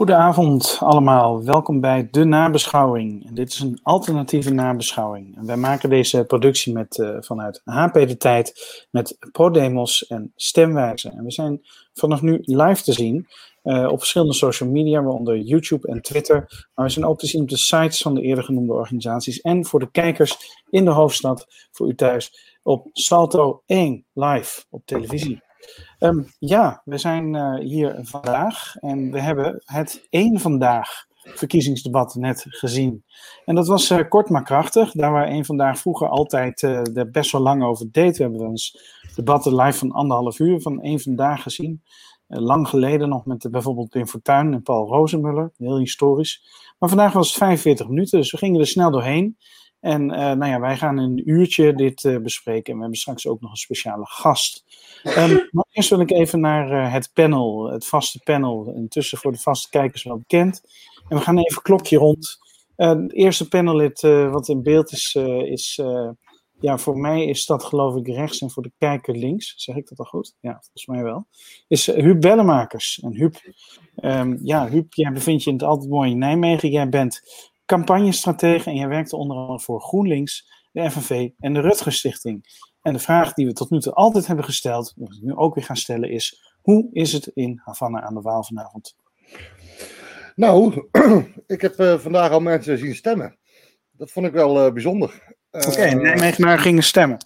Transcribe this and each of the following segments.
Goedenavond allemaal, welkom bij de nabeschouwing. Dit is een alternatieve nabeschouwing. wij maken deze productie met, uh, vanuit HP De Tijd met ProDemos en Stemwijzer. En we zijn vanaf nu live te zien uh, op verschillende social media, waaronder YouTube en Twitter. Maar we zijn ook te zien op de sites van de eerder genoemde organisaties en voor de kijkers in de hoofdstad, voor u thuis, op Salto 1 live op televisie. Um, ja, we zijn uh, hier vandaag en we hebben het één vandaag verkiezingsdebat net gezien. En dat was uh, kort maar krachtig. Daar waar één vandaag vroeger altijd er best wel lang over deed. We hebben wel eens debatten live van anderhalf uur van één vandaag gezien. lang geleden nog met bijvoorbeeld Pim Fortuyn en Paul Rozenmuller. Heel historisch. Maar vandaag was het 45 minuten, dus we gingen er snel doorheen. En uh, nou ja, wij gaan een uurtje dit uh, bespreken. En we hebben straks ook nog een speciale gast. Um, maar eerst wil ik even naar uh, het panel, het vaste panel. Intussen voor de vaste kijkers wel bekend. En we gaan even klokje rond. het eerste panellid wat in beeld is, is ja, voor mij is dat geloof ik rechts en voor de kijker links. Zeg ik dat al goed? Ja, volgens mij wel. Is Huub Bellemakers. En Huub, um, ja, Huub, jij bevindt je in het altijd mooie Nijmegen. Jij bent campagnestratege en jij werkte onder andere voor GroenLinks, de FNV en de Rutgers Stichting. En de vraag die we tot nu toe altijd hebben gesteld, die we nu ook weer gaan stellen, is: hoe is het in Havana aan de Waal vanavond? Nou, ik heb uh, vandaag al mensen zien stemmen. Dat vond ik wel uh, bijzonder. Oké, okay, uh, Nijmegenaar gingen stemmen.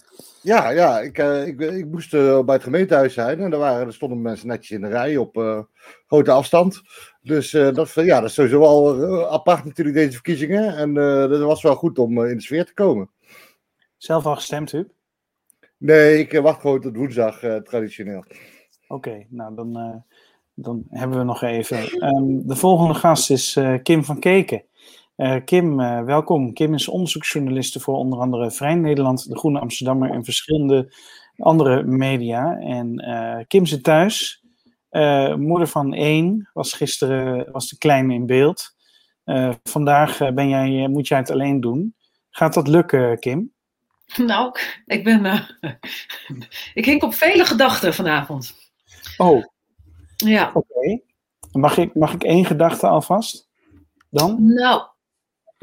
Ja, ja ik, uh, ik, ik moest uh, bij het gemeentehuis zijn en daar, waren, er stonden mensen netjes in de rij op uh, grote afstand. Dus dat, ja, dat is sowieso wel apart natuurlijk deze verkiezingen. En dat was wel goed om in de sfeer te komen. Zelf al gestemd, Huub? Nee, ik wacht gewoon tot woensdag traditioneel. Oké, okay, nou dan, dan hebben we nog even. Um, de volgende gast is Kim van Keken. Uh, Kim, uh, welkom. Kim is onderzoeksjournaliste voor onder andere Vrij Nederland, De Groene Amsterdammer en verschillende andere media. En uh, Kim zit thuis. moeder van één, was gisteren was de kleine in beeld. vandaag ben jij, moet jij het alleen doen. Gaat dat lukken, Kim? Nou, ik ben. ik hink op vele gedachten vanavond. Oh. Ja. Oké. Okay. Mag, ik, mag ik één gedachte alvast? Dan? Nou,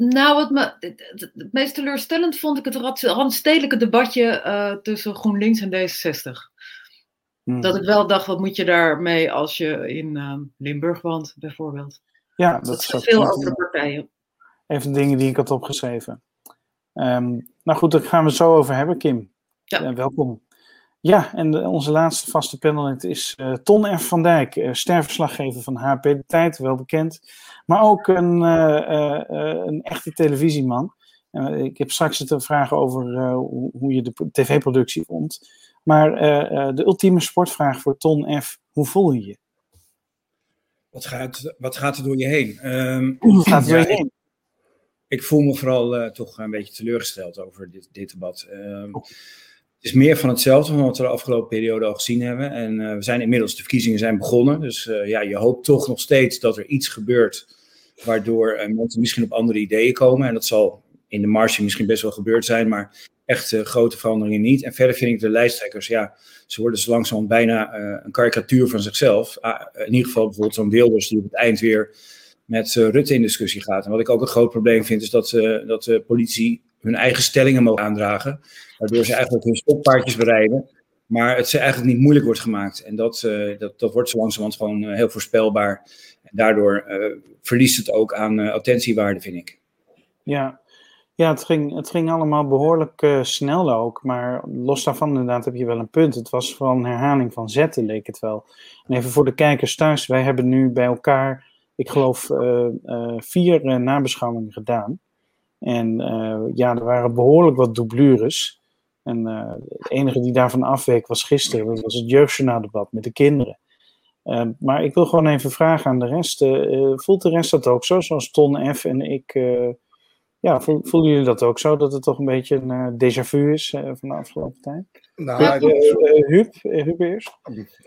nou, wat me, het, meest teleurstellend vond ik het randstedelijke debatje uh, tussen GroenLinks en D66. Hmm. Dat ik wel dacht, wat moet je daarmee als je in uh, Limburg woont, bijvoorbeeld? Ja, dat, is veel over de partijen. Even dingen die ik had opgeschreven. Um, nou goed, daar gaan we het zo over hebben, Kim. Ja. Uh, welkom. Ja, en de, onze laatste vaste panelist is uh, Ton F. van Dijk, uh, sterverslaggever van HP De Tijd, wel bekend. Maar ook een, uh, een echte televisieman. ik heb straks te vragen over hoe, hoe, je de tv-productie vond. Maar de ultieme sportvraag voor Ton F. Hoe voel je je? Wat gaat, wat gaat er door je heen? Um, wat gaat er door je heen? Ik, ik voel me vooral toch een beetje teleurgesteld over dit, dit debat. Um, het is meer van hetzelfde van wat we de afgelopen periode al gezien hebben. En uh, we zijn inmiddels, de verkiezingen zijn begonnen. Dus uh, ja, je hoopt toch nog steeds dat er iets gebeurt. Waardoor uh, mensen misschien op andere ideeën komen. En dat zal in de marge misschien best wel gebeurd zijn. Maar echt grote veranderingen niet. En verder vind ik de lijsttrekkers, ja, ze worden zo langzamerhand bijna een karikatuur van zichzelf. Ah, in ieder geval bijvoorbeeld zo'n Wilders die op het eind weer met Rutte in discussie gaat. En wat ik ook een groot probleem vind, is dat, dat de politie hun eigen stellingen mogen aandragen. Waardoor ze eigenlijk hun stoppaardjes bereiden. Maar het ze eigenlijk niet moeilijk wordt gemaakt. En dat, uh, dat, dat wordt zo langzamerhand gewoon uh, heel voorspelbaar. En daardoor uh, verliest het ook aan attentiewaarde, vind ik. Ja, ja het, ging, het ging allemaal behoorlijk snel ook. Maar los daarvan inderdaad heb je wel een punt. Het was een herhaling van zetten, leek het wel. En even voor de kijkers thuis. Wij hebben nu bij elkaar, ik geloof, vier nabeschouwingen gedaan. En ja, er waren behoorlijk wat doublures. En uh, het enige die daarvan afweek was gisteren, dat was het jeugdjournaaldebat met de kinderen. Uh, maar ik wil gewoon even vragen aan de rest. Uh, voelt de rest dat ook zo, zoals Ton F. en ik? ja, voelen jullie dat ook zo, dat het toch een beetje een déjà vu is van de afgelopen tijd? Nou, ja, Huub, Huub eerst.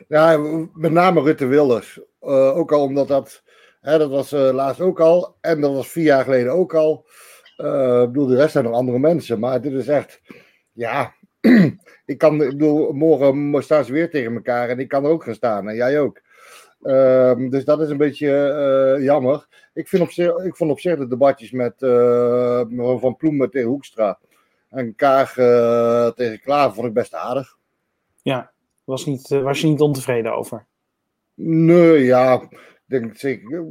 Ja, met name Rutte Wilders. ook al omdat dat, hè, dat was laatst ook al, en dat was vier jaar geleden ook al. Ik bedoel, de rest zijn nog andere mensen, maar dit is echt ja, ik kan, ik bedoel, morgen staan ze weer tegen elkaar en ik kan er ook gaan staan en jij ook. Ehm, dus dat is een beetje jammer. Ik, vind op zich, ik vond op zich de debatjes met Van Ploemen tegen Hoekstra en Kaag tegen Klaar vond ik best aardig. Ja, was, niet, was je niet ontevreden over? Nee, ja, denk zeker.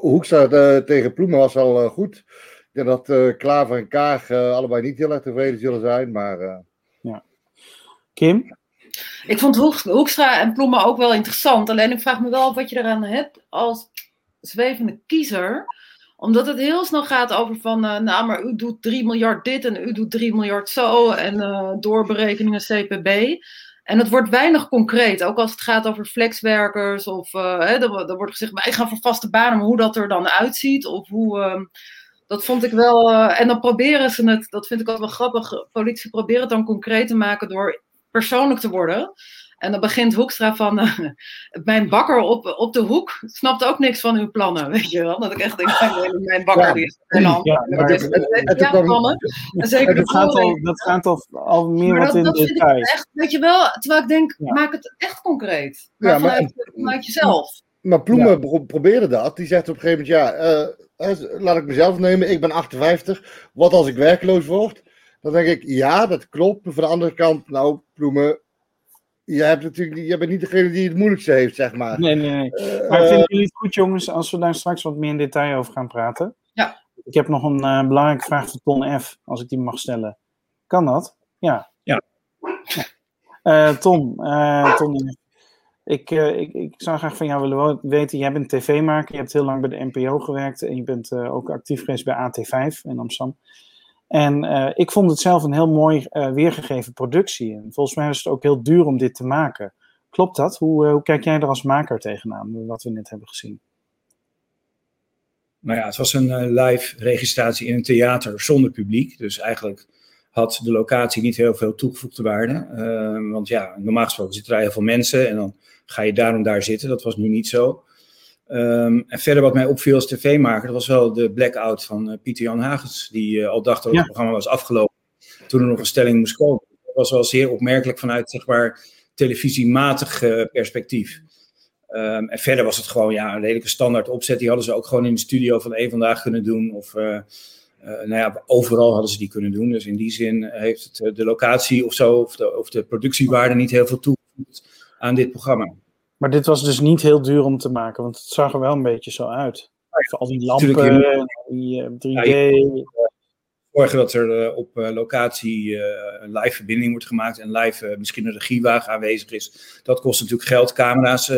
Hoekstra tegen Ploemen was al goed denk dat uh, Klaver en Kaag uh, allebei niet heel erg tevreden zullen zijn. Maar, uh... ja. Kim? Ik vond Hoekstra en Ploemen ook wel interessant. Alleen ik vraag me wel af wat je eraan hebt als zwevende kiezer. Omdat het heel snel gaat over van, nou maar u doet 3 miljard dit en u doet 3 miljard zo. En doorberekeningen CPB. En het wordt weinig concreet, ook als het gaat over flexwerkers of hè, er, wordt gezegd, wij gaan voor vaste banen, maar hoe dat er dan uitziet of hoe, ehm, dat vond ik wel. Uh, en dan proberen ze het, dat vind ik ook wel grappig. Politie proberen het dan concreet te maken door persoonlijk te worden. En dan begint Hoekstra van, uh, mijn bakker op, op de hoek snapt ook niks van uw plannen, weet je wel. Dat ik echt denk, mijn bakker ja. die is in hand. Ja, maar het, het, ja, plannen. En zeker dat, gaat al, dat gaat al, al meer maar wat dat, in dat detail. Echt, weet je wel, terwijl ik denk, ja. maak het echt concreet. Maar ja, vanuit, maar, vanuit jezelf. Maar Ploemen ja. probeerde dat. Die zegt op een gegeven moment, ja, uh, laat ik mezelf nemen. Ik ben 58. Wat als ik werkloos word? Dan denk ik, ja, dat klopt. Maar van de andere kant, nou, Ploemen, je, hebt natuurlijk, je bent niet degene die het moeilijkste heeft, zeg maar. Nee, nee, nee. Uh, maar vinden jullie het goed, jongens, als we daar straks wat meer in detail over gaan praten? Ja. Ik heb nog een uh, belangrijke vraag voor Ton F, als ik die mag stellen. Kan dat? Ja. Ja. Uh, Tom, Ton ik, uh, ik, ik, zou graag van jou willen weten, jij bent tv-maker, je hebt heel lang bij de NPO gewerkt en je bent uh, ook actief geweest bij AT5 in Amsterdam. En uh, ik vond het zelf een heel mooi weergegeven productie. En volgens mij is het ook heel duur om dit te maken. Klopt dat? Hoe, hoe kijk jij er als maker tegenaan, wat we net hebben gezien? Nou ja, het was een live registratie in een theater zonder publiek. Dus eigenlijk had de locatie niet heel veel toegevoegde waarde. Uh, want ja, normaal gesproken zitten er heel veel mensen en dan ga je daarom daar zitten. Dat was nu niet zo. Um, en verder wat mij opviel als tv-maker, dat was wel de blackout van uh, Pieter Jan Hagens, die uh, al dacht dat het programma was afgelopen toen er nog een stelling moest komen. Dat was wel zeer opmerkelijk vanuit, zeg maar, televisiematig uh, perspectief. Um, en verder was het gewoon ja, een redelijke standaard opzet. Die hadden ze ook gewoon in de studio van één vandaag kunnen doen. Of nou ja, overal hadden ze die kunnen doen. Dus in die zin heeft het, de locatie of zo, of de, of de productiewaarde niet heel veel toegevoegd aan dit programma. Maar dit was dus niet heel duur om te maken, want het zag er wel een beetje zo uit. Al die lampen, en die uh, 3D. Ja, zorgen dat er uh, op uh, locatie uh, een live verbinding wordt gemaakt en live misschien een regiewagen aanwezig is. Dat kost natuurlijk geld, camera's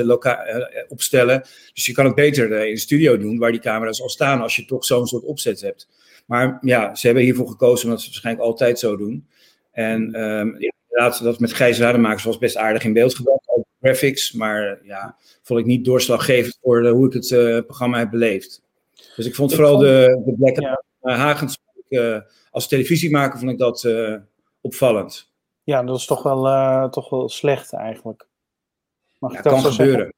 opstellen. Dus je kan het beter in de studio doen waar die camera's al staan als je toch zo'n soort opzet hebt. Maar ja, ze hebben hiervoor gekozen omdat ze het waarschijnlijk altijd zo doen. En um, ja, inderdaad, dat met Gijs Rademakers was best aardig in beeld gebracht. Graphics, maar ja, vond ik niet doorslaggevend voor de, hoe ik het uh, programma heb beleefd. Dus ik vond ik vooral vond, de, de Black ja. uh, Hagens, als televisiemaker vond ik dat opvallend. Ja, dat is toch wel, toch wel slecht eigenlijk. Mag ja, ik dat kan gebeuren.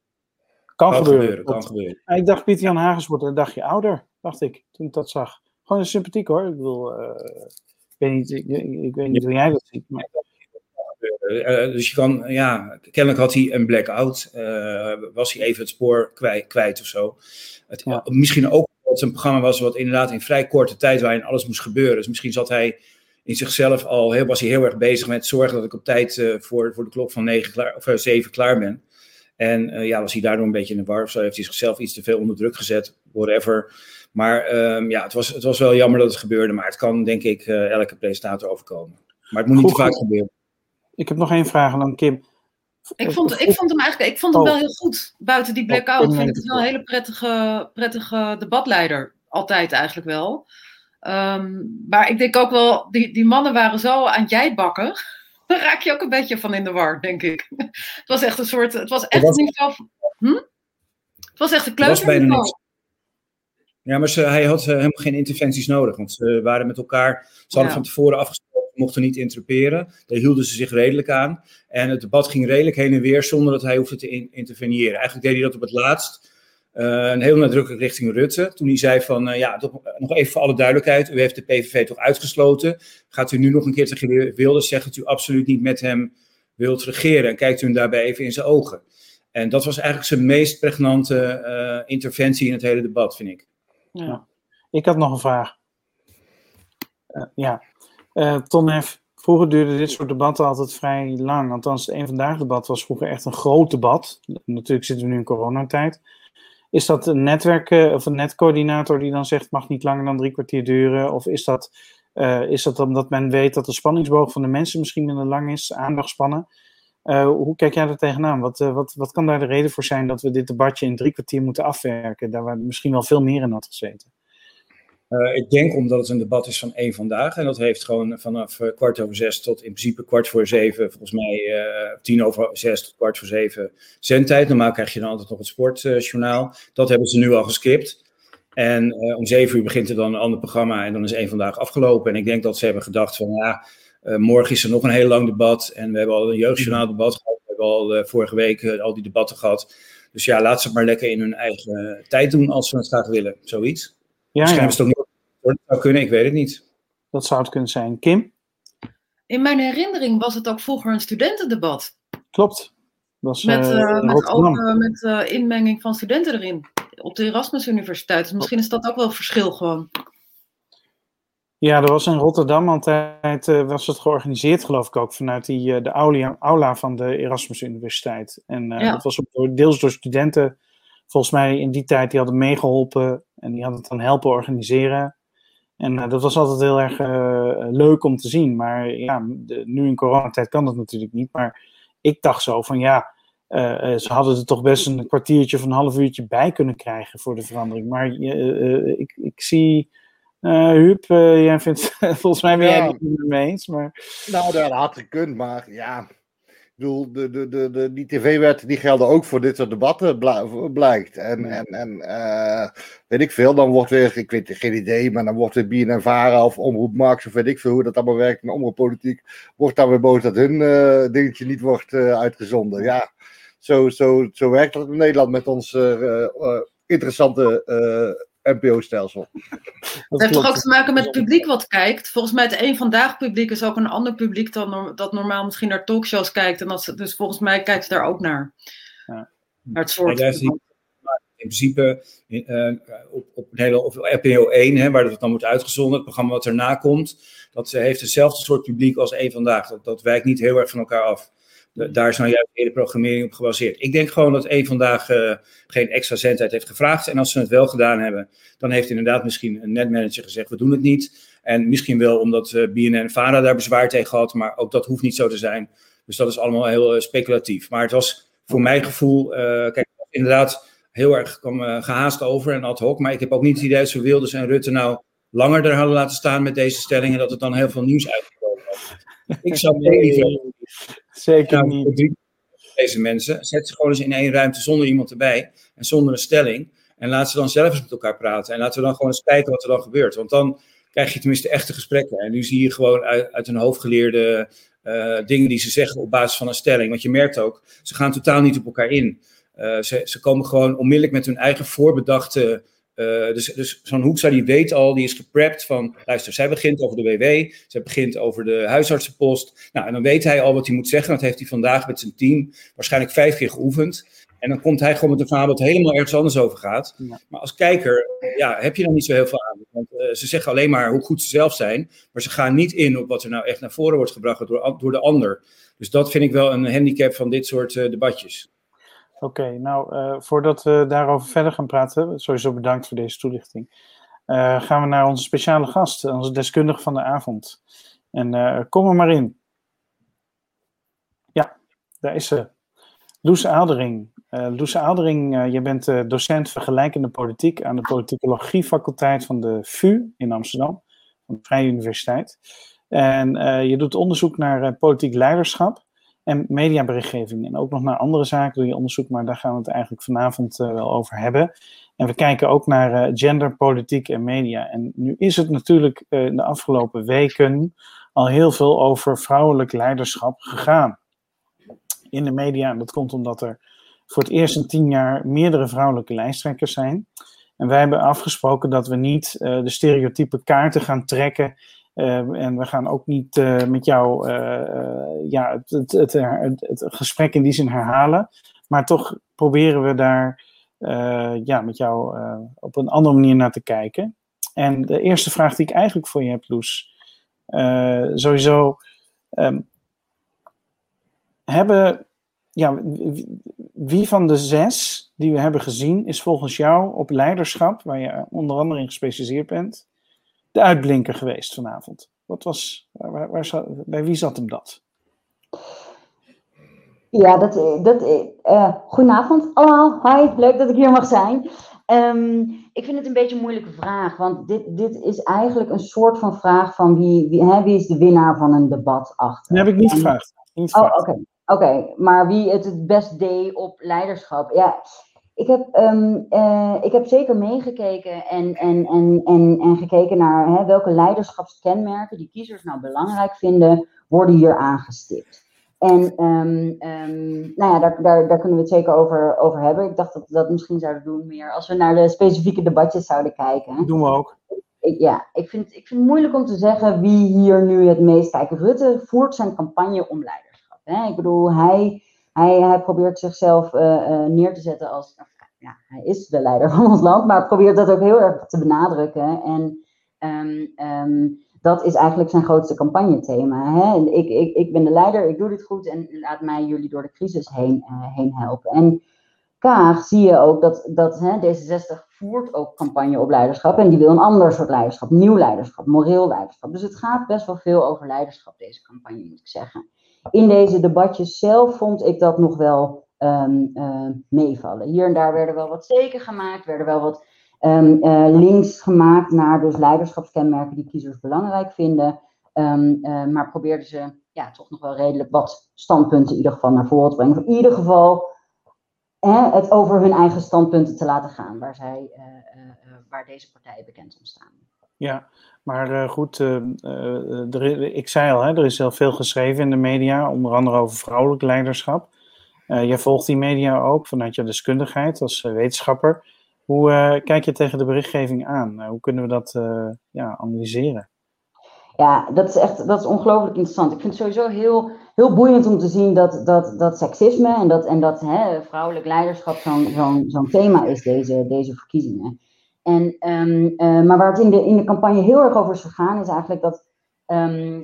Kan, kan gebeuren. gebeuren kan gebeuren. Ik dacht Pieter Jan Hagens wordt een dagje ouder, dacht ik, toen ik dat zag. Gewoon sympathiek hoor. Ik bedoel, ik weet niet, ik, ik, weet niet hoe jij dat ziet. Maar... Uh, dus je kan, ja, kennelijk had hij een blackout. Uh, was hij even het spoor kwijt, kwijt of zo. Het, ja. Misschien ook dat het een programma was wat inderdaad in vrij korte tijd waarin alles moest gebeuren. Dus misschien zat hij in zichzelf al, heel, was hij heel erg bezig met zorgen dat ik op tijd uh, voor, voor de klok van negen klaar, of, 7 klaar ben. En ja, was hij daardoor een beetje in de war of zo. Heeft hij zichzelf iets te veel onder druk gezet, whatever. Maar um, ja, het was, het was wel jammer dat het gebeurde. Maar het kan denk ik elke presentator overkomen. Maar het moet niet te vaak gebeuren. Ik heb nog één vraag aan Kim. Ik vond, ik vond hem eigenlijk ik vond hem oh. wel heel goed. Buiten die blackout oh, vind ik het wel een hele prettige, prettige debatleider. Altijd eigenlijk wel. Um, maar ik denk ook wel, die, die mannen waren zo aan jij bakken. Daar raak je ook een beetje van in de war, denk ik. Het was echt een soort, het was echt niet zo... Hm? Het was echt een kleuter. Ja, maar ze, hij had uh, helemaal geen interventies nodig. Want ze waren met elkaar, ze hadden ja. van tevoren afgesproken mochten niet interpreteren. Daar hielden ze zich redelijk aan. En het debat ging redelijk heen en weer zonder dat hij hoefde te in interveneren. Eigenlijk deed hij dat op het laatst. Uh, een heel nadrukkelijk richting Rutte. Toen hij zei van, uh, ja, toch, nog even voor alle duidelijkheid. U heeft de PVV toch uitgesloten. Gaat u nu nog een keer tegen Wilders zeggen dat u absoluut niet met hem wilt regeren? En kijkt u hem daarbij even in zijn ogen. En dat was eigenlijk zijn meest pregnante interventie in het hele debat, vind ik. Ja. Ik had nog een vraag. ja, Ton F. Vroeger duurde dit soort debatten altijd vrij lang. Althans, het een vandaag debat was vroeger echt een groot debat. Natuurlijk zitten we nu in coronatijd. Is dat een netwerk of een netcoördinator die dan zegt mag niet langer dan drie kwartier duren? Of is dat, uh, is dat omdat men weet dat de spanningsboog van de mensen misschien minder lang is, aandachtspannen? Uh, hoe kijk jij daar tegenaan? Wat, wat, wat kan daar de reden voor zijn dat we dit debatje in drie kwartier moeten afwerken? Daar waar misschien wel veel meer in had gezeten. Uh, ik denk omdat het een debat is van één vandaag. En dat heeft gewoon vanaf uh, kwart over zes tot in principe kwart voor zeven, volgens mij uh, tien over zes tot kwart voor zeven zendtijd. Normaal krijg je dan altijd nog het sportjournaal. dat hebben ze nu al geskipt. En om zeven uur begint er dan een ander programma en dan is één vandaag afgelopen. En ik denk dat ze hebben gedacht van ja, morgen is er nog een heel lang debat. En we hebben al een jeugdjournaal debat gehad. We hebben al vorige week al die debatten gehad. Dus ja, laat ze het maar lekker in hun eigen tijd doen als ze het graag willen. Zoiets. Ja, het dat zou kunnen, ik weet het niet. Dat zou het kunnen zijn. Kim? In mijn herinnering was het ook vroeger een studentendebat. Klopt. Was, met uh, met, ook, uh, met uh, inmenging van studenten erin. Op de Erasmus Universiteit. Dus misschien is dat ook wel een verschil gewoon. Ja, er was in Rotterdam altijd, was het georganiseerd geloof ik ook, vanuit die, de aula, aula van de Erasmus Universiteit. En ja. dat was ook deels door studenten, volgens mij in die tijd, die hadden meegeholpen en die hadden het dan helpen organiseren. En uh, dat was altijd heel erg uh, leuk om te zien. Maar ja, de, nu in coronatijd kan dat natuurlijk niet. Maar ik dacht zo van ja, uh, ze hadden er toch best een kwartiertje of een half uurtje bij kunnen krijgen voor de verandering. Maar ik, ik zie. Huub, jij vindt, volgens mij ben jij het niet mee eens. Maar... Nou, dat had gekund, maar ja, bedoel, de, de, de, de, die tv-wetten die gelden ook voor dit soort debatten, blijkt. En, en, en uh, weet ik veel, dan wordt weer, ik weet geen idee, maar dan wordt weer BNN Vara of Omroep Max of weet ik veel hoe dat allemaal werkt in omroeppolitiek, wordt dan weer boos dat hun uh, dingetje niet wordt uh, uitgezonden. Ja, zo, zo, zo werkt dat in Nederland met ons interessante NPO-stelsel. Het heeft toch ook te maken met het publiek wat kijkt. Volgens mij het één vandaag publiek is ook een ander publiek dan dat normaal misschien naar talkshows kijkt. En dat ze, dus volgens mij kijkt ze daar ook naar. Ja. Naar het soort. Ja, in principe uh, op, op, hele, op RPO 1, hè, waar het dan wordt uitgezonden, het programma wat erna komt, dat heeft hetzelfde soort publiek als één vandaag. Dat, dat wijkt niet heel erg van elkaar af daar is nou juist de hele programmering op gebaseerd. Ik denk gewoon dat één vandaag uh, geen extra zendtijd heeft gevraagd. En als ze het wel gedaan hebben, dan heeft inderdaad misschien een netmanager gezegd: we doen het niet. En misschien wel omdat uh, BNN en VARA daar bezwaar tegen had, maar ook dat hoeft niet zo te zijn. Dus dat is allemaal heel uh, speculatief. Maar het was voor mijn gevoel, kijk, inderdaad heel erg kwam, gehaast over en ad hoc. Maar ik heb ook niet het idee dat ze Wilders en Rutte nou langer er hadden laten staan met deze stellingen, dat het dan heel veel nieuws uitgekomen was. Ik zou nee, liever Zeker niet. Deze mensen, zet ze gewoon eens in één ruimte zonder iemand erbij en zonder een stelling. En laat ze dan zelf eens met elkaar praten. En laten we dan gewoon eens kijken wat er dan gebeurt. Want dan krijg je tenminste echte gesprekken. En nu zie je gewoon uit, uit hun hoofd geleerde uh, dingen die ze zeggen op basis van een stelling. Want je merkt ook, ze gaan totaal niet op elkaar in. Uh, ze, ze komen gewoon onmiddellijk met hun eigen voorbedachte uh, dus dus zo'n Hoekstra die weet al, die is geprept van, luister, zij begint over de WW, zij begint over de huisartsenpost. Nou, en dan weet hij al wat hij moet zeggen. Dat heeft hij vandaag met zijn team waarschijnlijk vijf keer geoefend. En dan komt hij gewoon met een verhaal dat helemaal ergens anders over gaat. Maar als kijker ja, heb je dan niet zo heel veel aan. Want uh, ze zeggen alleen maar hoe goed ze zelf zijn. Maar ze gaan niet in op wat er nou echt naar voren wordt gebracht door, door de ander. Dus dat vind ik wel een handicap van dit soort uh, debatjes. Oké, nou, uh, voordat we daarover verder gaan praten, sowieso bedankt voor deze toelichting. Uh, gaan we naar onze speciale gast, onze deskundige van de avond. En uh, kom er maar in. Ja, daar is ze. Loes Aaldering. Loes Aaldering, je bent docent vergelijkende politiek aan de politicologie-faculteit van de VU in Amsterdam, van de Vrije Universiteit. En je doet onderzoek naar politiek leiderschap en mediaberichtgeving. En ook nog naar andere zaken doe je onderzoek, maar daar gaan we het eigenlijk vanavond uh, wel over hebben. En we kijken ook naar uh, gender, politiek en media. En nu is het natuurlijk in de afgelopen weken al heel veel over vrouwelijk leiderschap gegaan in de media. En dat komt omdat er voor het eerst in tien jaar meerdere vrouwelijke lijsttrekkers zijn. En wij hebben afgesproken dat we niet de stereotype kaarten gaan trekken uh, en we gaan ook niet uh, met jou uh, ja, het, het, het, het, gesprek in die zin herhalen, maar toch proberen we daar ja, met jou op een andere manier naar te kijken. En de eerste vraag die ik eigenlijk voor je heb, Loes, sowieso, um, hebben, ja, wie van de zes die we hebben gezien, is volgens jou op leiderschap, waar je onder andere in gespecialiseerd bent, de uitblinker geweest vanavond? Wat was, waar, waar, bij wie zat hem dat? Ja, dat, dat, uh, goedenavond allemaal. Hi, leuk dat ik hier mag zijn. Um, ik vind het een beetje een moeilijke vraag, want dit, dit is eigenlijk een soort van vraag van wie, wie, hè, wie is de winnaar van een debat achter. Dat heb ik niet gevraagd. Oh, oké. Oké, maar wie het het best deed op leiderschap. Ja, ik heb, um, uh, ik heb zeker meegekeken en, en, en, en, en gekeken naar hè, welke leiderschapskenmerken die kiezers nou belangrijk vinden, worden hier aangestipt. En um, um, nou ja, daar, daar, daar kunnen we het zeker over, over hebben. Ik dacht dat we dat misschien zouden doen meer als we naar de specifieke debatjes zouden kijken. Doen we ook. Ik, ja, ik vind, ik vind het moeilijk om te zeggen wie hier nu het meest kijkt. Rutte voert zijn campagne om leiderschap. Hè? Ik bedoel, hij hij, probeert zichzelf uh, neer te zetten als, ja, hij is de leider van ons land, maar probeert dat ook heel erg te benadrukken. En um, um, dat is eigenlijk zijn grootste campagnethema. Hè? Ik, ik, ik ben de leider, ik doe dit goed en laat mij jullie door de crisis heen, uh, heen helpen. En Kaag zie je ook dat, dat hè, D66 voert ook campagne op leiderschap en die wil een ander soort leiderschap, nieuw leiderschap, moreel leiderschap. Dus het gaat best wel veel over leiderschap, deze campagne, moet ik zeggen in deze debatjes zelf vond ik dat nog wel um, uh, meevallen. Hier en daar werden wel wat steken gemaakt, werden wel wat um, uh, links gemaakt naar dus leiderschapskenmerken die kiezers belangrijk vinden. Um, uh, maar probeerden ze ja, toch nog wel redelijk wat standpunten in ieder geval naar voren te brengen. In ieder geval hè, het over hun eigen standpunten te laten gaan, waar, zij, waar deze partijen bekend om staan. Ja, maar uh, goed, uh, er, ik zei al, hè, er is heel veel geschreven in de media, onder andere over vrouwelijk leiderschap. jij volgt die media ook vanuit je deskundigheid als wetenschapper. Hoe kijk je tegen de berichtgeving aan? hoe kunnen we dat ja, analyseren? Ja, dat is echt dat is ongelooflijk interessant. Ik vind het sowieso heel, heel boeiend om te zien dat, dat, dat seksisme en dat, en dat hè, vrouwelijk leiderschap zo'n zo'n zo'n thema is, deze, deze verkiezingen. En, um, uh, maar waar het in de, in de campagne heel erg over is gegaan, is eigenlijk dat um,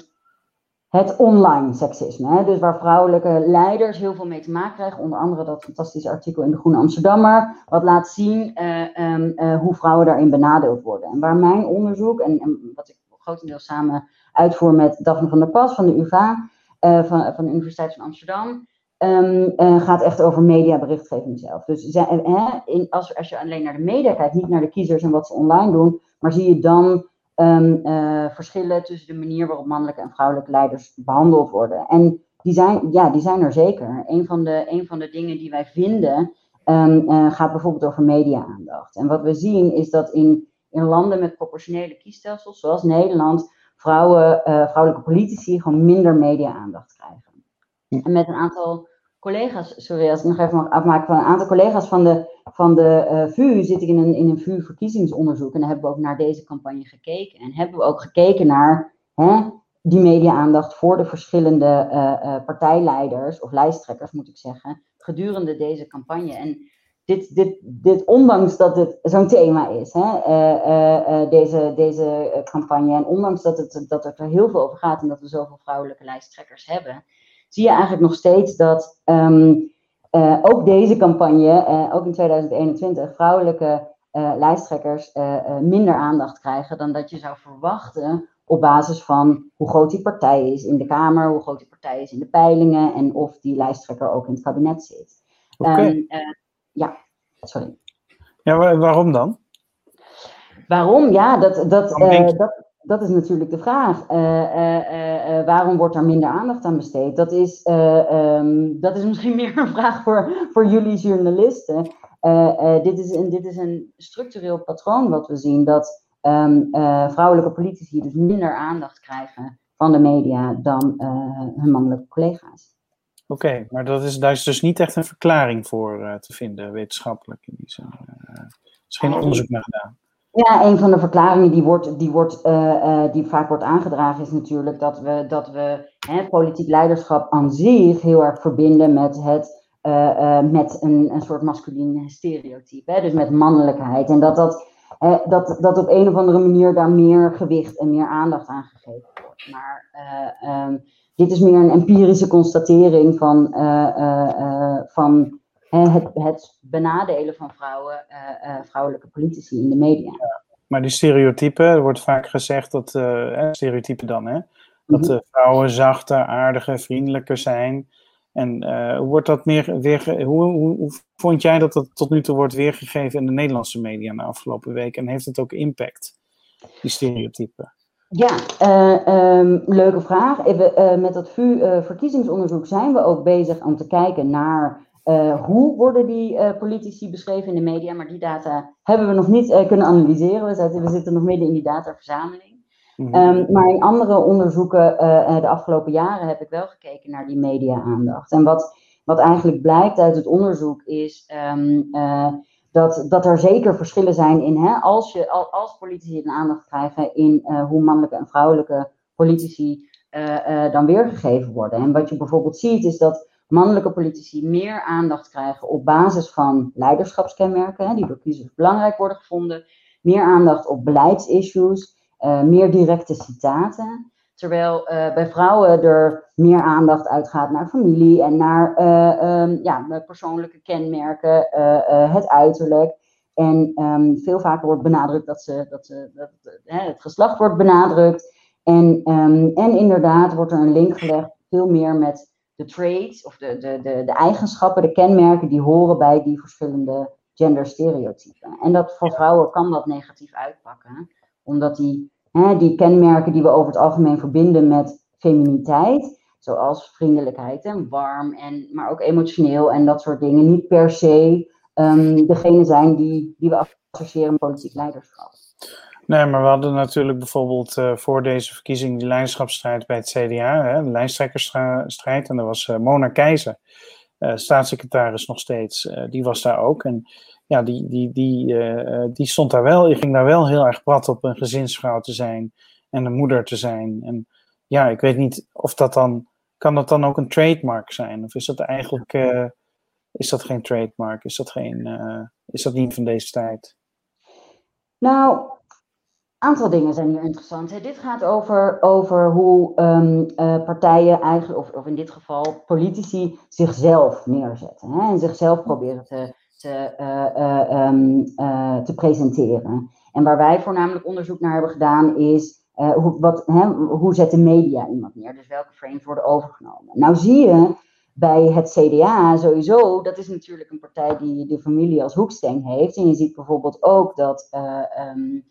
het online seksisme. Hè? Dus waar vrouwelijke leiders heel veel mee te maken krijgen. Onder andere dat fantastische artikel in de Groene Amsterdammer. Wat laat zien uh, um, uh, hoe vrouwen daarin benadeeld worden. En waar mijn onderzoek, en, en wat ik grotendeels samen uitvoer met Daphne van der Pas van de UvA, van, van de Universiteit van Amsterdam. Um, uh, gaat echt over mediaberichtgeving zelf. Dus uh, in, als, als je alleen naar de media kijkt, niet naar de kiezers en wat ze online doen, maar zie je dan um, uh, verschillen tussen de manier waarop mannelijke en vrouwelijke leiders behandeld worden. En die zijn, ja, die zijn er zeker. Een van de, een van de dingen die wij vinden um, gaat bijvoorbeeld over media-aandacht. En wat we zien is dat in, in landen met proportionele kiesstelsels, zoals Nederland, vrouwen, vrouwelijke politici gewoon minder media-aandacht krijgen. Met een aantal collega's, sorry als ik nog even mag afmaken, van een aantal collega's van de, van de uh, VU zit ik in een, in een VU-verkiezingsonderzoek. En dan hebben we ook naar deze campagne gekeken. En hebben we ook gekeken naar hè, die media-aandacht voor de verschillende uh, uh, partijleiders, of lijsttrekkers moet ik zeggen, gedurende deze campagne. En dit, dit, dit ondanks dat het zo'n thema is, hè, deze, deze campagne, en ondanks dat het, dat het er heel veel over gaat en dat we zoveel vrouwelijke lijsttrekkers hebben, zie je eigenlijk nog steeds dat um, uh, ook deze campagne, uh, ook in 2021, vrouwelijke uh, lijsttrekkers minder aandacht krijgen dan dat je zou verwachten op basis van hoe groot die partij is in de Kamer, hoe groot die partij is in de peilingen en of die lijsttrekker ook in het kabinet zit. Okay. Um, ja, sorry. Ja, waarom dan? Waarom? Ja, dat, dat, dat, dat is natuurlijk de vraag. Uh, uh, uh, waarom wordt daar minder aandacht aan besteed? Dat is, um, dat is misschien meer een vraag voor, voor jullie journalisten. dit, is een, dit is een structureel patroon wat we zien, dat um, vrouwelijke politici dus minder aandacht krijgen van de media dan hun mannelijke collega's. Oké, maar dat is, daar is dus niet echt een verklaring voor te vinden, wetenschappelijk in die zin. er is geen onderzoek naar gedaan. Ja, een van de verklaringen die, wordt, die, wordt, uh, uh, die vaak wordt aangedragen is natuurlijk dat we, dat we hè, politiek leiderschap aan zich heel erg verbinden met het met een, een soort masculine stereotype. Hè? Dus met mannelijkheid. En dat dat, dat dat op een of andere manier daar meer gewicht en meer aandacht aan gegeven wordt. Maar ehm, dit is meer een empirische constatering van, van het, het, benadelen van vrouwen, vrouwelijke politici in de media. Maar die stereotypen, er wordt vaak gezegd dat, uh, stereotypen dan, hè, dat mhm. vrouwen zachter, aardiger, vriendelijker zijn. En uh, wordt dat meer weer, hoe, hoe, hoe, vond jij dat dat tot nu toe wordt weergegeven in de Nederlandse media de afgelopen week? En heeft het ook impact, die stereotypen? Ja, uh, um, leuke vraag. Even, met dat VU-verkiezingsonderzoek zijn we ook bezig om te kijken naar uh, hoe worden die uh, politici beschreven in de media? Maar die data hebben we nog niet uh, kunnen analyseren. We zitten, we zitten, nog midden in die dataverzameling. Mm um, maar in andere onderzoeken de afgelopen jaren heb ik wel gekeken naar die media-aandacht. En wat, wat eigenlijk blijkt uit het onderzoek is um, dat, dat er zeker verschillen zijn in hè, als, je, als politici een aandacht krijgen in hoe mannelijke en vrouwelijke politici dan weergegeven worden. En wat je bijvoorbeeld ziet is dat mannelijke politici meer aandacht krijgen op basis van leiderschapskenmerken, hè, die door kiezers belangrijk worden gevonden, meer aandacht op beleidsissues, uh, meer directe citaten. Terwijl uh, bij vrouwen er meer aandacht uitgaat naar familie en naar uh, um, ja, persoonlijke kenmerken, het uiterlijk. En um, veel vaker wordt benadrukt dat, ze, dat, ze, dat het geslacht wordt benadrukt. En, um, en inderdaad wordt er een link gelegd veel meer met de traits of de, de, de, de eigenschappen, de kenmerken die horen bij die verschillende genderstereotypen. En dat voor vrouwen kan dat negatief uitpakken, omdat die, hè, die kenmerken die we over het algemeen verbinden met feminiteit, zoals vriendelijkheid en warm, en, maar ook emotioneel en dat soort dingen, niet per se um, degene zijn die, die we associëren met politiek leiderschap. Nee, maar we hadden natuurlijk bijvoorbeeld uh, voor deze verkiezing die lijnschapsstrijd bij het CDA, hè, de lijsttrekkersstrijd. En dat was uh, Mona Keizer, uh, staatssecretaris nog steeds, die was daar ook. En ja, die, die, die, die stond daar wel, die ging daar wel heel erg prat op een gezinsvrouw te zijn en een moeder te zijn. En ja, ik weet niet of dat dan, kan dat dan ook een trademark zijn? Of is dat eigenlijk, is dat geen trademark? Is dat, geen, is dat niet van deze tijd? Nou, aantal dingen zijn hier interessant. Hè. Dit gaat over, over hoe um, uh, partijen eigenlijk, of, of in dit geval politici, zichzelf neerzetten. Hè, en zichzelf proberen te, te, uh, um, te presenteren. En waar wij voornamelijk onderzoek naar hebben gedaan is. hoe, wat, hè, hoe zet de media iemand neer? Dus welke frames worden overgenomen? Nou zie je bij het CDA sowieso, dat is natuurlijk een partij die de familie als hoeksteen heeft. En je ziet bijvoorbeeld ook dat um,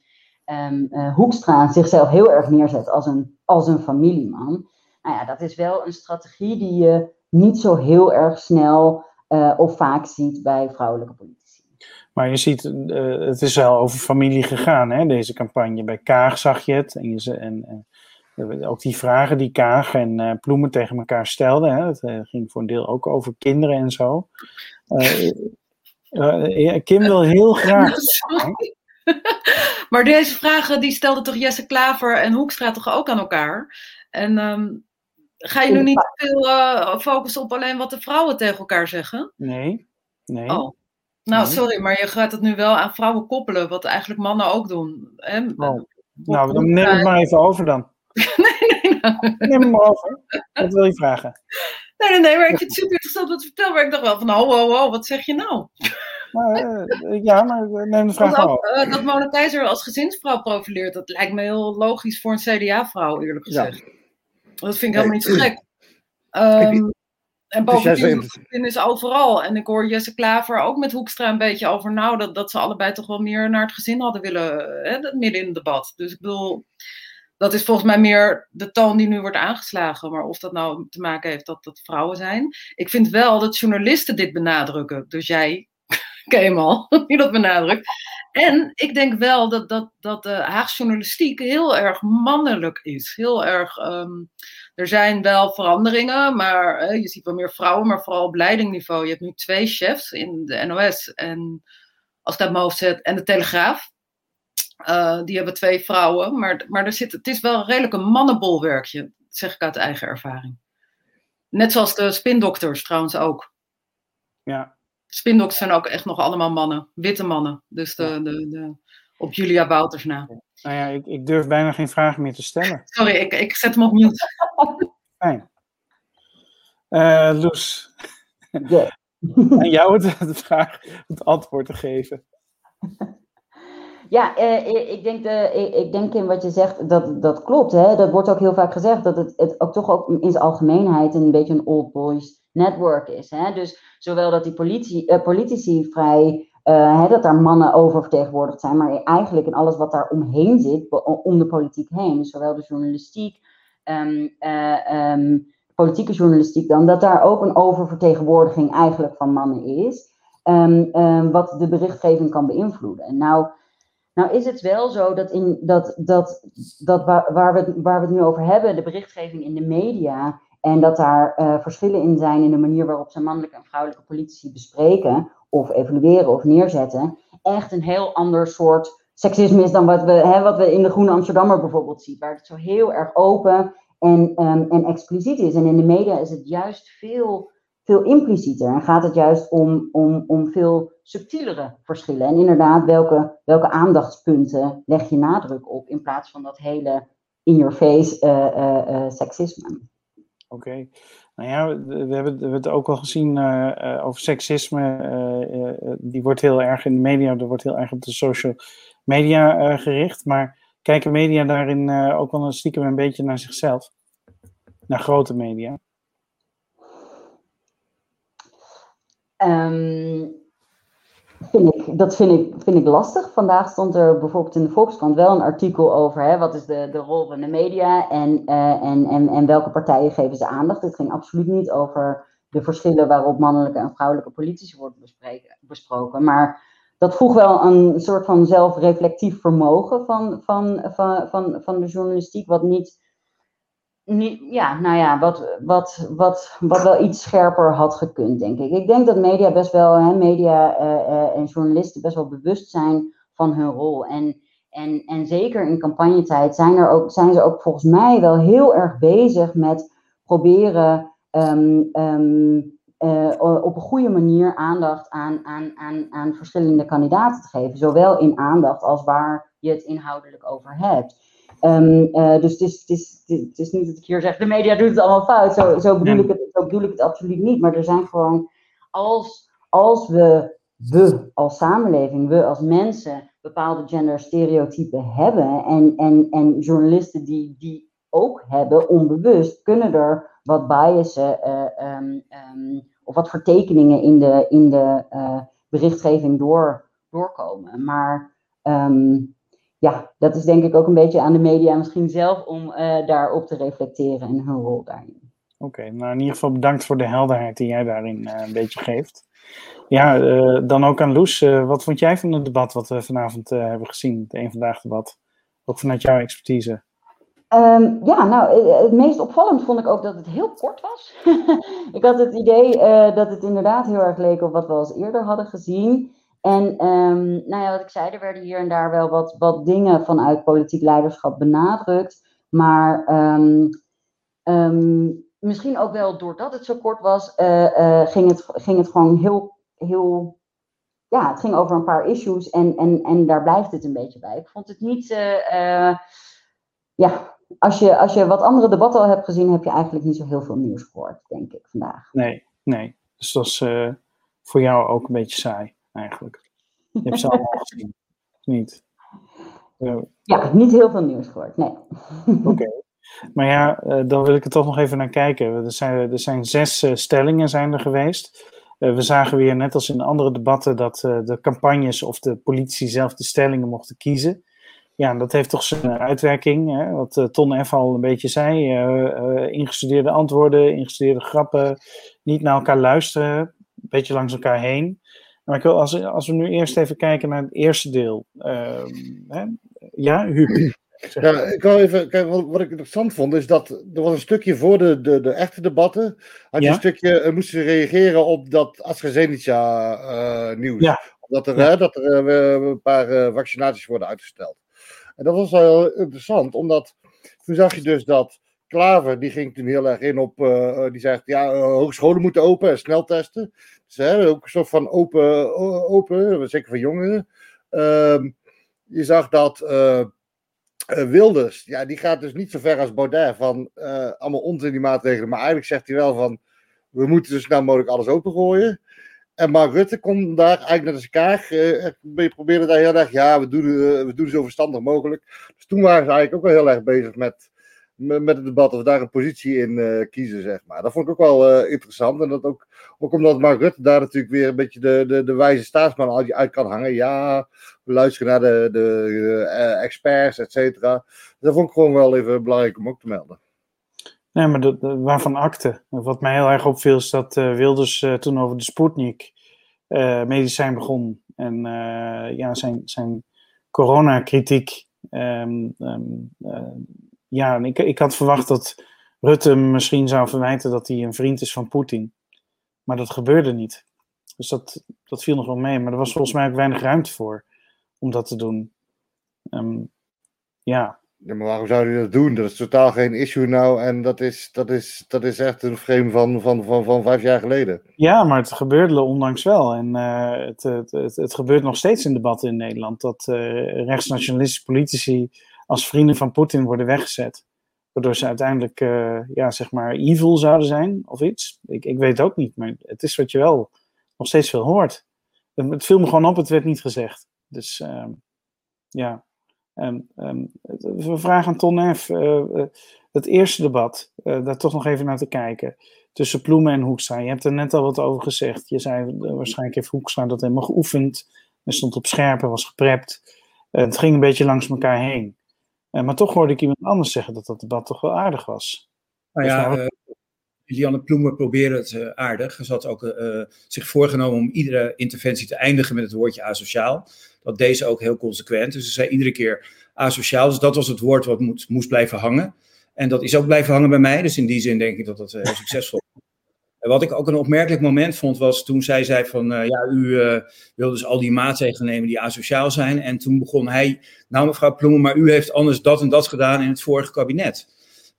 um, uh, Hoekstra zichzelf heel erg neerzet als een, als een familieman. Nou ja, dat is wel een strategie die je niet zo heel erg snel uh, of vaak ziet bij vrouwelijke politici. Maar je ziet, uh, het is wel over familie gegaan, hè, deze campagne. Bij Kaag zag je het. En, je, en, en ook die vragen die Kaag en uh, Ploemen tegen elkaar stelden. Hè, het ging voor een deel ook over kinderen en zo. Kim wil heel graag. maar deze vragen die stelde toch Jesse Klaver en Hoekstra toch ook aan elkaar? En um, ga je nu niet te veel uh, focussen op alleen wat de vrouwen tegen elkaar zeggen? Nee, nee. Oh. Nou, sorry, maar je gaat het nu wel aan vrouwen koppelen, wat eigenlijk mannen ook doen. En, oh. Nou, dan neem het maar even over dan. nee, nee, nou. Neem het maar over. Wat wil je vragen? Nee, nee, nee, maar ik vind het super interessant wat je vertelt. Maar ik dacht wel van, oh, oh, oh, wat zeg je nou? Uh, ja, maar neem de vraag ook, uh, dat Mona Keizer als gezinsvrouw profileert, dat lijkt me heel logisch voor een CDA-vrouw, eerlijk gezegd. Ja. Dat vind ik helemaal niet zo gek. Um, en bovendien is overal. En ik hoor Jesse Klaver ook met Hoekstra een beetje over, nou, dat, dat ze allebei toch wel meer naar het gezin hadden willen, hè, midden in het debat. Dus ik bedoel, dat is volgens mij meer de toon die nu wordt aangeslagen. Maar of dat nou te maken heeft dat dat vrouwen zijn. Ik vind wel dat journalisten dit benadrukken. Dus jij, Kemal, die dat benadrukt. En ik denk wel dat, dat, dat de Haagse journalistiek heel erg mannelijk is. Heel erg. Um, er zijn wel veranderingen, maar uh, je ziet wel meer vrouwen, maar vooral op leidingniveau. Je hebt nu twee chefs in de NOS en als ik dat mijn zet, en de Telegraaf. Uh, die hebben twee vrouwen, maar, maar er zit, het is wel redelijk een mannenbolwerkje, zeg ik uit eigen ervaring. Net zoals de spindokters trouwens ook. Ja. Spindoks zijn ook echt nog allemaal mannen, witte mannen. Dus de, de, de, op Julia Wouters na. Nou ja, ik, ik durf bijna geen vragen meer te stellen. Sorry, ik, ik zet hem op mute. Fijn. Uh, Loes. Yeah. Aan jou het, het, vraag, het antwoord te geven. Ja, eh, ik, denk de, ik, denk in wat je zegt, dat, dat klopt. Hè? Dat wordt ook heel vaak gezegd, dat het, het ook toch ook in zijn algemeenheid een beetje een old boys network is. Hè? Dus zowel dat die uh, politici vrij, uh, hè, dat daar mannen oververtegenwoordigd zijn, maar eigenlijk in alles wat daar omheen zit, om de politiek heen, dus zowel de journalistiek, um, um, politieke journalistiek dan, dat daar ook een oververtegenwoordiging eigenlijk van mannen is, um, wat de berichtgeving kan beïnvloeden. Nou, nou is het wel zo dat, in, dat, dat, dat waar, waar, we, waar we het nu over hebben, de berichtgeving in de media, en dat daar uh, verschillen in zijn in de manier waarop ze mannelijke en vrouwelijke politici bespreken, of evalueren of neerzetten, echt een heel ander soort seksisme is dan wat we, hè, wat we in de Groene Amsterdammer bijvoorbeeld zien, waar het zo heel erg open en, um, en expliciet is. En in de media is het juist veel, veel implicieter en gaat het juist om, om, om veel subtielere verschillen. En inderdaad, welke, welke aandachtspunten leg je nadruk op in plaats van dat hele in-your-face uh, uh, uh, seksisme. Oké. Nou ja, we hebben, het ook al gezien over seksisme. Die wordt heel erg in de media, er wordt heel erg op de social media gericht. Maar kijken media daarin ook wel een stiekem een beetje naar zichzelf? Naar grote media? Um, dat vind ik, vind ik lastig. Vandaag stond er bijvoorbeeld in de Volkskrant wel een artikel over hè, wat is de, de rol van de media en, uh, en, en, en welke partijen geven ze aandacht. Het ging absoluut niet over de verschillen waarop mannelijke en vrouwelijke politici worden besproken. Maar dat vroeg wel een soort van zelfreflectief vermogen van, van, van, van, van de journalistiek, wat niet ja, nou ja, wat, wat, wat, wat wel iets scherper had gekund, denk ik. Ik denk dat media best wel, hè, media uh, en journalisten best wel bewust zijn van hun rol. En, en, en zeker in campagnetijd zijn, er ook, zijn ze ook volgens mij wel heel erg bezig met proberen um, um, uh, op een goede manier aandacht aan, aan, aan, aan verschillende kandidaten te geven. Zowel in aandacht als waar je het inhoudelijk over hebt. Um, uh, dus het is, het, is, het is niet dat ik hier zeg, de media doet het allemaal fout. Zo, zo, bedoel, ik het, zo bedoel ik het absoluut niet. Maar er zijn gewoon, als, als we, we als samenleving, we als mensen, bepaalde genderstereotypen hebben. En, en, en journalisten die die ook hebben, onbewust, kunnen er wat biasen uh, um, um, of wat vertekeningen in de, in de uh, berichtgeving door, doorkomen. Maar ja, dat is denk ik ook een beetje aan de media misschien zelf om uh, daarop te reflecteren en hun rol daarin. Oké, okay, nou in ieder geval bedankt voor de helderheid die jij daarin uh, een beetje geeft. Ja, uh, dan ook aan Loes. wat vond jij van het debat wat we vanavond hebben gezien, het een vandaag debat? Ook vanuit jouw expertise. Um, ja, nou, het meest opvallend vond ik ook dat het heel kort was. ik had het idee dat het inderdaad heel erg leek op wat we al eerder hadden gezien. En um, nou ja, wat ik zei, er werden hier en daar wel wat, wat dingen vanuit politiek leiderschap benadrukt. Maar um, um, misschien ook wel doordat het zo kort was, uh, uh, ging, het, ging het gewoon heel, heel. Ja, het ging over een paar issues en, en, en daar blijft het een beetje bij. Ik vond het niet. Uh, ja, als je, als je wat andere debatten al hebt gezien, heb je eigenlijk niet zo heel veel nieuws gehoord, denk ik, vandaag. Nee, nee. Dus dat is voor jou ook een beetje saai eigenlijk. Je hebt ze allemaal gezien. Niet. Ja, niet heel veel nieuws gehoord, nee. Oké. Maar ja, eh, dan wil ik er toch nog even naar kijken. Er zijn, er zijn zes eh, stellingen zijn er geweest. Eh, we zagen weer, net als in andere debatten, dat de campagnes of de politie zelf de stellingen mochten kiezen. Ja, dat heeft toch zijn uitwerking. Hè? Wat Ton F. al een beetje zei. ingestudeerde antwoorden, ingestudeerde grappen. Niet naar elkaar luisteren. Een beetje langs elkaar heen. Maar ik wil, als, als we nu eerst even kijken naar het eerste deel. Uh, hè? Ja, Huub. Ja, ik wil even. Wat, ik interessant vond, is dat er was een stukje voor de, de, de echte debatten. Had je een stukje, uh, moesten reageren op dat AstraZeneca-nieuws. Uh, ja. Dat er, ja. dat er uh, een paar vaccinaties worden uitgesteld. En dat was wel heel interessant, omdat toen zag je dus dat Klaver, die ging toen heel erg in op, die zegt, ja, hogescholen moeten open en sneltesten. Dus hè, ook een soort van open, open zeker voor jongeren. Ehm, je zag dat Wilders, ja, die gaat dus niet zo ver als Baudet van allemaal onzin die maatregelen. Maar eigenlijk zegt hij wel van, we moeten zo snel mogelijk alles opengooien. En Mark Rutte kon daar eigenlijk als elkaar. Uh, probeerde daar heel erg, ja, we doen, we doen zo verstandig mogelijk. Dus toen waren ze eigenlijk ook wel heel erg bezig met, met het debat of daar een positie in uh, kiezen, zeg maar. Dat vond ik ook wel interessant. En dat ook, ook omdat Mark Rutte daar natuurlijk weer een beetje de, de, de wijze staatsman uit kan hangen. Ja, we luisteren naar de, de experts, et cetera. Dat vond ik gewoon wel even belangrijk om ook te melden. Nee, maar waarvan akte? Wat mij heel erg opviel is dat Wilders toen over de Sputnik medicijn begon. En ja, zijn, zijn coronakritiek. Um, ja, ik, ik had verwacht dat Rutte misschien zou verwijten dat hij een vriend is van Poetin. Maar dat gebeurde niet. Dus dat, dat viel nog wel mee. Maar er was volgens mij ook weinig ruimte voor om dat te doen. Um, ja, ja, maar waarom zou hij dat doen? Dat is totaal geen issue nou. En dat is, dat is, dat is echt een frame van, van, van, van vijf jaar geleden. Ja, maar het gebeurde ondanks wel. En uh, het, het, het, het, gebeurt nog steeds in debatten in Nederland. Dat uh, rechtsnationalistische politici als vrienden van Poetin worden weggezet. Waardoor ze uiteindelijk, uh, ja, zeg maar, evil zouden zijn of iets. Ik, ik weet het ook niet, maar het is wat je wel nog steeds veel hoort. Het, viel me gewoon op, het werd niet gezegd. Dus ehm, ja. Um, um, we vragen aan Ton F. Uh, het eerste debat, daar toch nog even naar te kijken. Tussen Ploemen en Hoekstra. Je hebt er net al wat over gezegd. Je zei waarschijnlijk heeft Hoekstra dat helemaal geoefend. Hij stond op scherpen, was geprept. het ging een beetje langs elkaar heen. Maar toch hoorde ik iemand anders zeggen dat dat debat toch wel aardig was. Nou ja, Lianne Ploemen probeerde het aardig. Ze had ook zich voorgenomen om iedere interventie te eindigen met het woordje asociaal dat deze ook heel consequent. Dus ze zei iedere keer asociaal. Dus dat was het woord wat moet, moest blijven hangen. En dat is ook blijven hangen bij mij. Dus in die zin denk ik dat dat heel succesvol wat ik ook een opmerkelijk moment vond, was toen zij zei van, uh, ja, u uh, wil dus al die maatregelen nemen die asociaal zijn. En toen begon hij, nou mevrouw Ploemen, maar u heeft anders dat en dat gedaan in het vorige kabinet.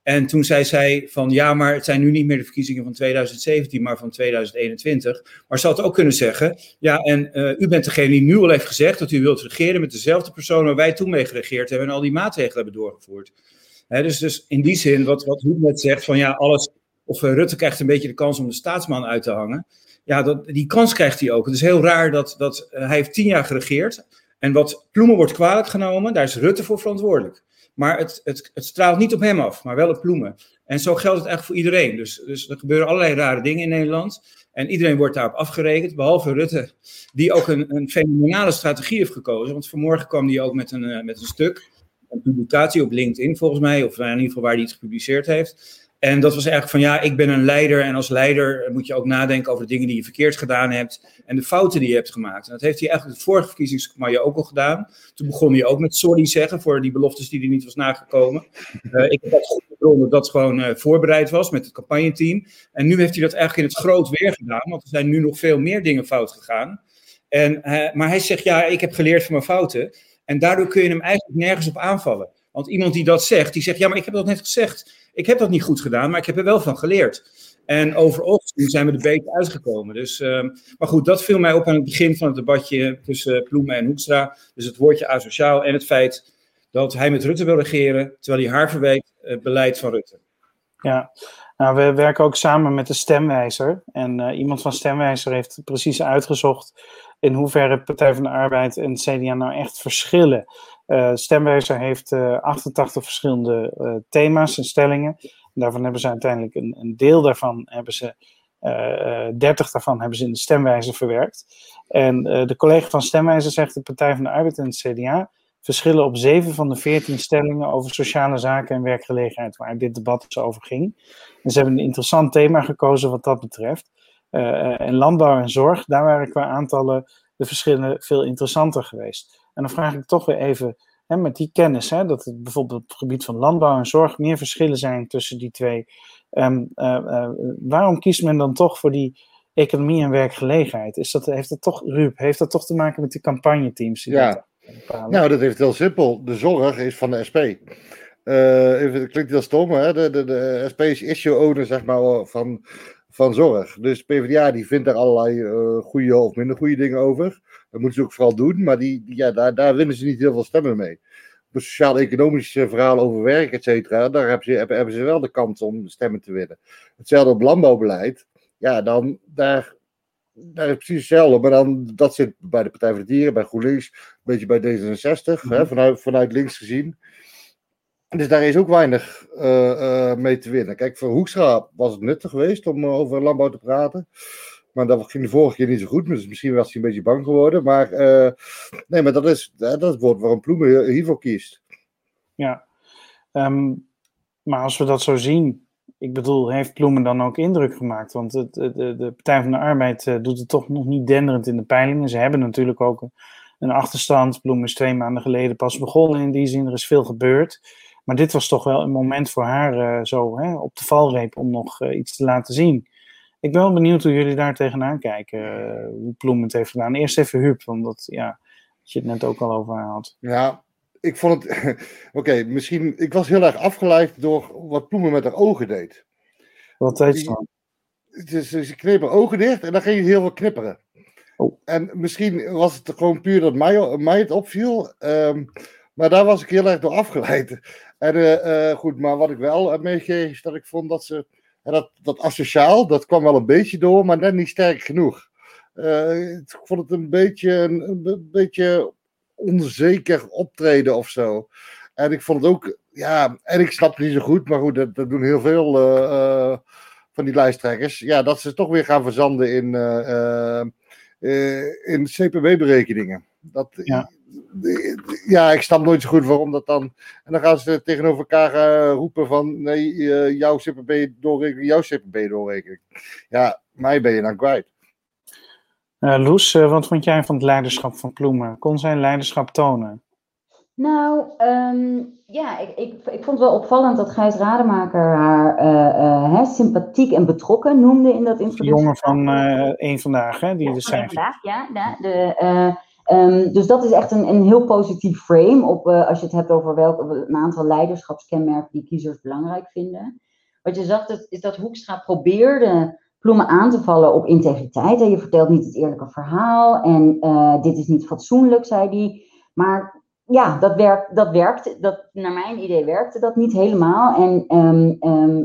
En toen zei zij van ja, maar het zijn nu niet meer de verkiezingen van 2017, maar van 2021. Maar ze had ook kunnen zeggen, ja, en uh, u bent degene die nu al heeft gezegd dat u wilt regeren met dezelfde persoon waar wij toen mee geregeerd hebben en al die maatregelen hebben doorgevoerd. dus, dus in die zin, wat, wat net zegt, van ja, alles, of uh, Rutte krijgt een beetje de kans om de staatsman uit te hangen. Ja, dat, die kans krijgt hij ook. Het is heel raar dat, dat uh, hij heeft tien jaar geregeerd. En wat Ploemen wordt kwalijk genomen, daar is Rutte voor verantwoordelijk. Maar het, het, het straalt niet op hem af, maar wel op Ploemen. En zo geldt het echt voor iedereen. Dus, dus er gebeuren allerlei rare dingen in Nederland. En iedereen wordt daarop afgerekend, behalve Rutte, die ook een, een fenomenale strategie heeft gekozen. Want vanmorgen kwam hij ook met een, uh, met een stuk, een publicatie op LinkedIn volgens mij, of in ieder geval waar hij het gepubliceerd heeft. En dat was eigenlijk van ja, ik ben een leider en als leider moet je ook nadenken over de dingen die je verkeerd gedaan hebt en de fouten die je hebt gemaakt. En dat heeft hij eigenlijk de vorige verkiezingscampagne ook al gedaan. Toen begon hij ook met sorry zeggen voor die beloftes die hij niet was nagekomen. Uh, ik heb dat goed dat dat gewoon uh, voorbereid was met het campagneteam. En nu heeft hij dat eigenlijk in het groot weer gedaan, want er zijn nu nog veel meer dingen fout gegaan. En, uh, maar hij zegt ja, ik heb geleerd van mijn fouten. En daardoor kun je hem eigenlijk nergens op aanvallen. Want iemand die dat zegt, die zegt ja, maar ik heb dat net gezegd. Ik heb dat niet goed gedaan, maar ik heb er wel van geleerd. En overal zijn we er beter uitgekomen. Dus, uh, maar goed, dat viel mij op aan het begin van het debatje tussen Ploemen en Hoekstra. Dus het woordje asociaal en het feit dat hij met Rutte wil regeren, terwijl hij haar verweet het beleid van Rutte. Ja, nou, we werken ook samen met de stemwijzer. En uh, iemand van stemwijzer heeft precies uitgezocht in hoeverre Partij van de Arbeid en CDA nou echt verschillen Stemwijzer heeft uh, eh, 88 verschillende uh, thema's en stellingen. En daarvan hebben ze uiteindelijk een, een deel daarvan, hebben ze, 30 daarvan hebben ze in de stemwijzer verwerkt. En de collega van Stemwijzer zegt de Partij van de Arbeid en het CDA verschillen op 7 van de 14 stellingen over sociale zaken en werkgelegenheid, waar dit debat dus over ging. En ze hebben een interessant thema gekozen wat dat betreft. en landbouw en zorg, daar waren qua aantallen de verschillen veel interessanter geweest. En dan vraag ik toch weer even, hè, met die kennis, hè, dat het bijvoorbeeld op het gebied van landbouw en zorg meer verschillen zijn tussen die twee. Um, uh, uh, waarom kiest men dan toch voor die economie en werkgelegenheid? Is dat, heeft dat toch, Ruud, heeft dat toch te maken met die campagneteams? ja, nou dat heeft heel simpel. De zorg is van de SP. uh, even, klinkt heel stom, hè? De, de, de SP is issue owner, zeg maar, van, van zorg. Dus PvdA die vindt er allerlei uh, goede of minder goede dingen over. Dat moeten ze ook vooral doen, maar die, ja, daar, daar winnen ze niet heel veel stemmen mee. Op sociaal-economische verhaal over werk, et cetera, daar hebben ze, hebben, hebben ze wel de kans om stemmen te winnen. Hetzelfde op landbouwbeleid. Ja, dan daar, daar is precies hetzelfde. Maar dan, dat zit bij de Partij voor de Dieren, bij GroenLinks, een beetje bij D66, hè, mhm. vanuit, vanuit links gezien. Dus daar is ook weinig uh, uh, mee te winnen. Kijk, voor Hoekstra was het nuttig geweest om uh, over landbouw te praten. Maar dat ging de vorige keer niet zo goed. Dus misschien was hij een beetje bang geworden. Maar nee, maar dat is, dat is het woord waarom Ploemen hiervoor kiest. Ja, um, maar als we dat zo zien, ik bedoel, heeft Ploemen dan ook indruk gemaakt? Want het, de, de Partij van de Arbeid doet het toch nog niet denderend in de peilingen. Ze hebben natuurlijk ook een, achterstand. Ploemen is twee maanden geleden pas begonnen. In die zin, er is veel gebeurd. Maar dit was toch wel een moment voor haar uh, zo hè, op de valreep om nog iets te laten zien. Ik ben wel benieuwd hoe jullie daar tegenaan kijken. Uh, hoe Ploem het heeft gedaan. Eerst even Huub, omdat ja, je het net ook al over had. Ja, ik vond het. Oké, okay, misschien. Ik was heel erg afgeleid door wat Ploemen met haar ogen deed. Wat deed ze dan? Dus, ze kneep haar ogen dicht en dan ging je heel veel knipperen. Oh. En misschien was het gewoon puur dat mij, mij het opviel. Um, maar daar was ik heel erg door afgeleid. En uh, uh, goed, maar wat ik wel heb meegegeven is dat ik vond dat ze. Dat, asociaal, dat kwam wel een beetje door, maar net niet sterk genoeg. Uh, ik vond het een beetje, een, beetje onzeker optreden of zo. En ik vond het ook, ja, en ik snap het niet zo goed, maar goed, dat, dat doen heel veel van die lijsttrekkers. Ja, dat ze toch weer gaan verzanden in, in CPW-berekeningen. Dat, ja ja, ik snap nooit zo goed waarom dat dan. En dan gaan ze tegenover elkaar uh, roepen van nee, uh, jouw CPB doorrekening, jouw CPB doorrekening. Ja, mij ben je dan kwijt. Uh, Loes, wat vond jij van het leiderschap van Ploemen? Kon zij leiderschap tonen? Nou, um, ja, ik, ik, ik vond het wel opvallend dat Gijs Rademaker haar sympathiek en betrokken noemde in dat interview. De jongen van één vandaag, hè? Die ja, de cijfers. vandaag, ja. De, de Um, dus dat is echt een, een heel positief frame op, uh, als je het hebt over welke, een aantal leiderschapskenmerken die kiezers belangrijk vinden. Wat je zag dat, is dat Hoekstra probeerde Ploemen aan te vallen op integriteit. En je vertelt niet het eerlijke verhaal en uh, dit is niet fatsoenlijk, zei hij. Maar ja, dat, werkt, dat werkte, dat, naar mijn idee werkte dat niet helemaal. En um,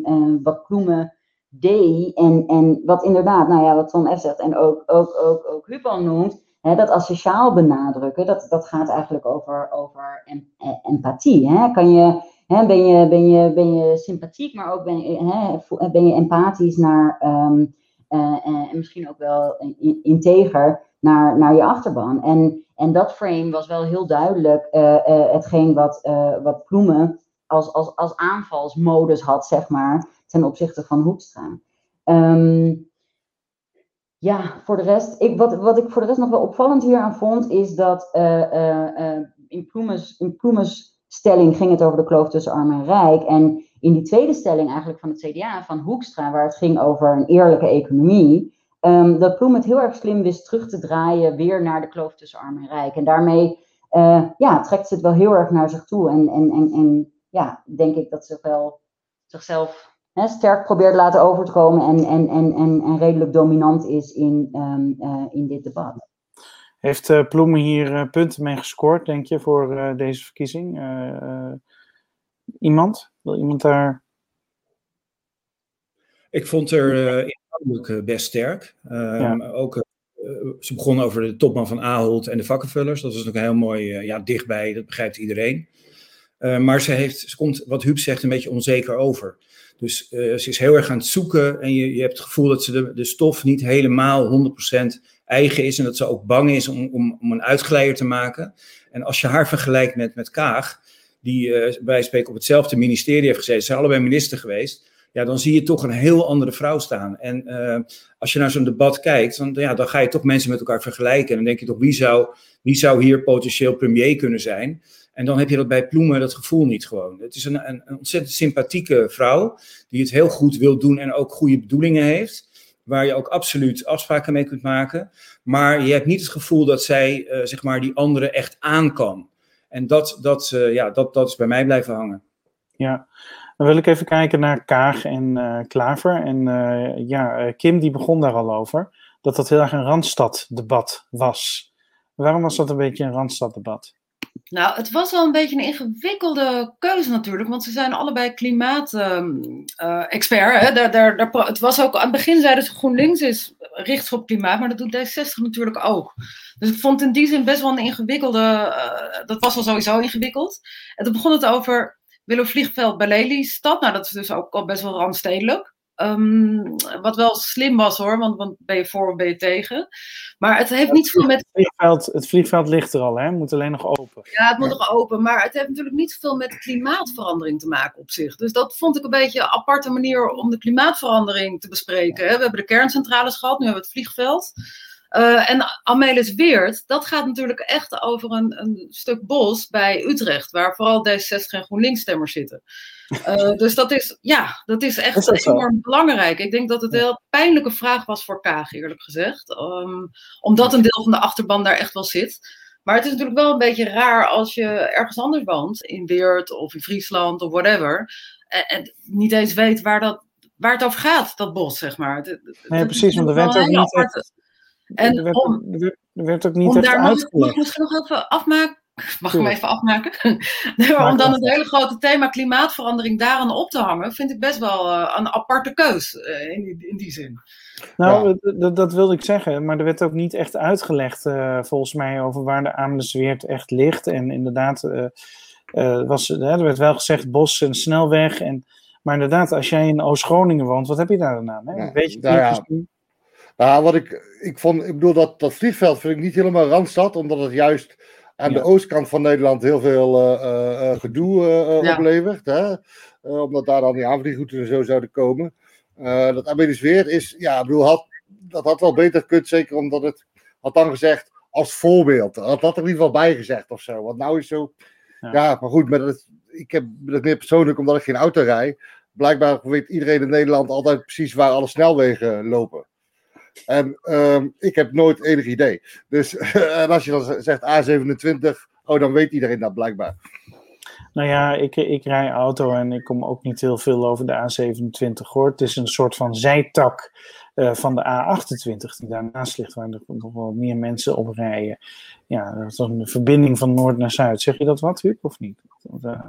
um, wat Ploemen deed en, en wat inderdaad, nou ja, wat Tom F zegt en ook, ook, ook, ook Hupan noemt, Hè, dat asociaal benadrukken, dat, dat gaat eigenlijk over, over eh, empathie. Kan je, ben, je, ben, je, ben je sympathiek, maar ook ben je, ben je empathisch naar, um, uh, en misschien ook wel integer naar, naar je achterban. En, en dat frame was wel heel duidelijk uh, hetgeen wat, wat Ploemen als, als, als aanvalsmodus had, zeg maar, ten opzichte van Hoekstra. Um, ja, voor de rest, ik, wat, wat ik voor de rest nog wel opvallend hier aan vond, is dat uh, uh, in, Ploemes, in stelling ging het over de kloof tussen arm en rijk. En in die tweede stelling eigenlijk van het CDA, van Hoekstra, waar het ging over een eerlijke economie, um, dat Ploem het heel erg slim wist terug te draaien weer naar de kloof tussen arm en rijk. En daarmee ja, trekt ze het wel heel erg naar zich toe. En, en, en, en ja, denk ik dat ze wel zichzelf hè, sterk probeert laten over te komen en, en, en, en, en redelijk dominant is in, um, uh, in dit debat. Heeft uh, Ploemen hier uh, punten mee gescoord, denk je, voor deze verkiezing? iemand? Wil iemand daar. Ik vond er inhoudelijk best sterk. Ja. Ook ze begonnen over de topman van Ahold en de vakkenvullers. Dat was ook heel mooi, ja, dichtbij, dat begrijpt iedereen. maar ze, heeft, ze komt, wat Huub zegt, een beetje onzeker over. Dus uh, ze is heel erg aan het zoeken en je, je hebt het gevoel dat ze de, stof niet helemaal 100% eigen is en dat ze ook bang is om, om, om een uitglijder te maken. En als je haar vergelijkt met, met Kaag, die uh, bij spreken op hetzelfde ministerie heeft gezeten, ze zijn allebei minister geweest, ja, dan zie je toch een heel andere vrouw staan. En uh, als je naar zo'n debat kijkt, dan, ja, dan ga je toch mensen met elkaar vergelijken. En dan denk je toch, wie zou, wie zou hier potentieel premier kunnen zijn? En dan heb je dat bij Ploemen dat gevoel niet gewoon. Het is een, een, een, ontzettend sympathieke vrouw die het heel goed wil doen en ook goede bedoelingen heeft. Waar je ook absoluut afspraken mee kunt maken. Maar je hebt niet het gevoel dat zij uh, zeg maar die anderen echt aan kan. En dat, dat, uh, ja, dat, dat is bij mij blijven hangen. Ja, dan wil ik even kijken naar Kaag en uh, Klaver. En ja, Kim die begon daar al over. Dat dat heel erg een Randstad-debat was. Waarom was dat een beetje een Randstad-debat? Nou, het was wel een beetje een ingewikkelde keuze natuurlijk, want ze zijn allebei klimaat-expert. Uh, daar, daar, daar, het was ook aan het begin zeiden ze GroenLinks is richt op klimaat, maar dat doet D60 natuurlijk ook. Dus ik vond in die zin best wel een ingewikkelde. Uh, dat was al sowieso ingewikkeld. En toen begon het over willen vliegveld bij Lelystad. Nou, dat is dus ook al best wel randstedelijk. Um, wat wel slim was hoor, want, want ben je voor of ben je tegen. Maar het heeft niet veel met. Het vliegveld, het vliegveld ligt er al, hè? Het moet alleen nog open. Ja, het moet nog open. Maar het heeft natuurlijk niet zoveel met klimaatverandering te maken op zich. Dus dat vond ik een beetje een aparte manier om de klimaatverandering te bespreken. We hebben de kerncentrales gehad, nu hebben we het vliegveld. Uh, en Amelis Weert, dat gaat natuurlijk echt over een, een, stuk bos bij Utrecht, waar vooral D66 en GroenLinks-stemmers zitten. Uh, dus dat is, ja, dat is echt is enorm belangrijk. Ik denk dat het een heel pijnlijke vraag was voor Kaag, eerlijk gezegd. Um, omdat een deel van de achterban daar echt wel zit. Maar het is natuurlijk wel een beetje raar als je ergens anders woont, in Weert of in Friesland of whatever, en, en niet eens weet waar, dat, waar het over gaat, dat bos, zeg maar. Nee, precies, want er werd ook niet... En er werd, om, er werd ook niet daar. Mag ik misschien nog even afmaken? Mag ik hem even afmaken? nee, om dan het hele grote thema klimaatverandering daaraan op te hangen, vind ik best wel uh, een aparte keus uh, in, die, in die zin. Nou, ja. dat wilde ik zeggen, maar er werd ook niet echt uitgelegd, uh, volgens mij, over waar de Amelisweert echt ligt. En inderdaad, was, er werd wel gezegd bos en snelweg. En, maar inderdaad, als jij in Oost-Groningen woont, wat heb je daar dan aan? Hè? Ja, Weet je nou, ja. Nou, wat ik, ik vond, ik bedoel, dat, dat vliegveld vind ik niet helemaal randstad, omdat het juist aan de oostkant van Nederland heel veel uh, uh, gedoe uh, ja. oplevert. Hè? omdat daar dan die aanvliegroutes en zo zouden komen. dat Weer is, ja, ik bedoel, had, dat had wel beter gekund, zeker omdat het, had dan gezegd, als voorbeeld. Had dat er in ieder geval bij gezegd of zo. Want nou is zo, ja, ja maar goed, met het, ik heb het meer persoonlijk omdat ik geen auto rijd. Blijkbaar weet iedereen in Nederland altijd precies waar alle snelwegen lopen. En ehm, ik heb nooit enig idee. Dus als je dan zegt A27, oh, dan weet iedereen dat blijkbaar. Nou ja, ik, ik rij auto en ik kom ook niet heel veel over de A27 hoor. Het is een soort van zijtak uh, van de A28 die daarnaast ligt, waar er nog wel meer mensen op rijden. Ja, dat is een verbinding van noord naar zuid. Zeg je dat wat, Huub, of niet? Uh,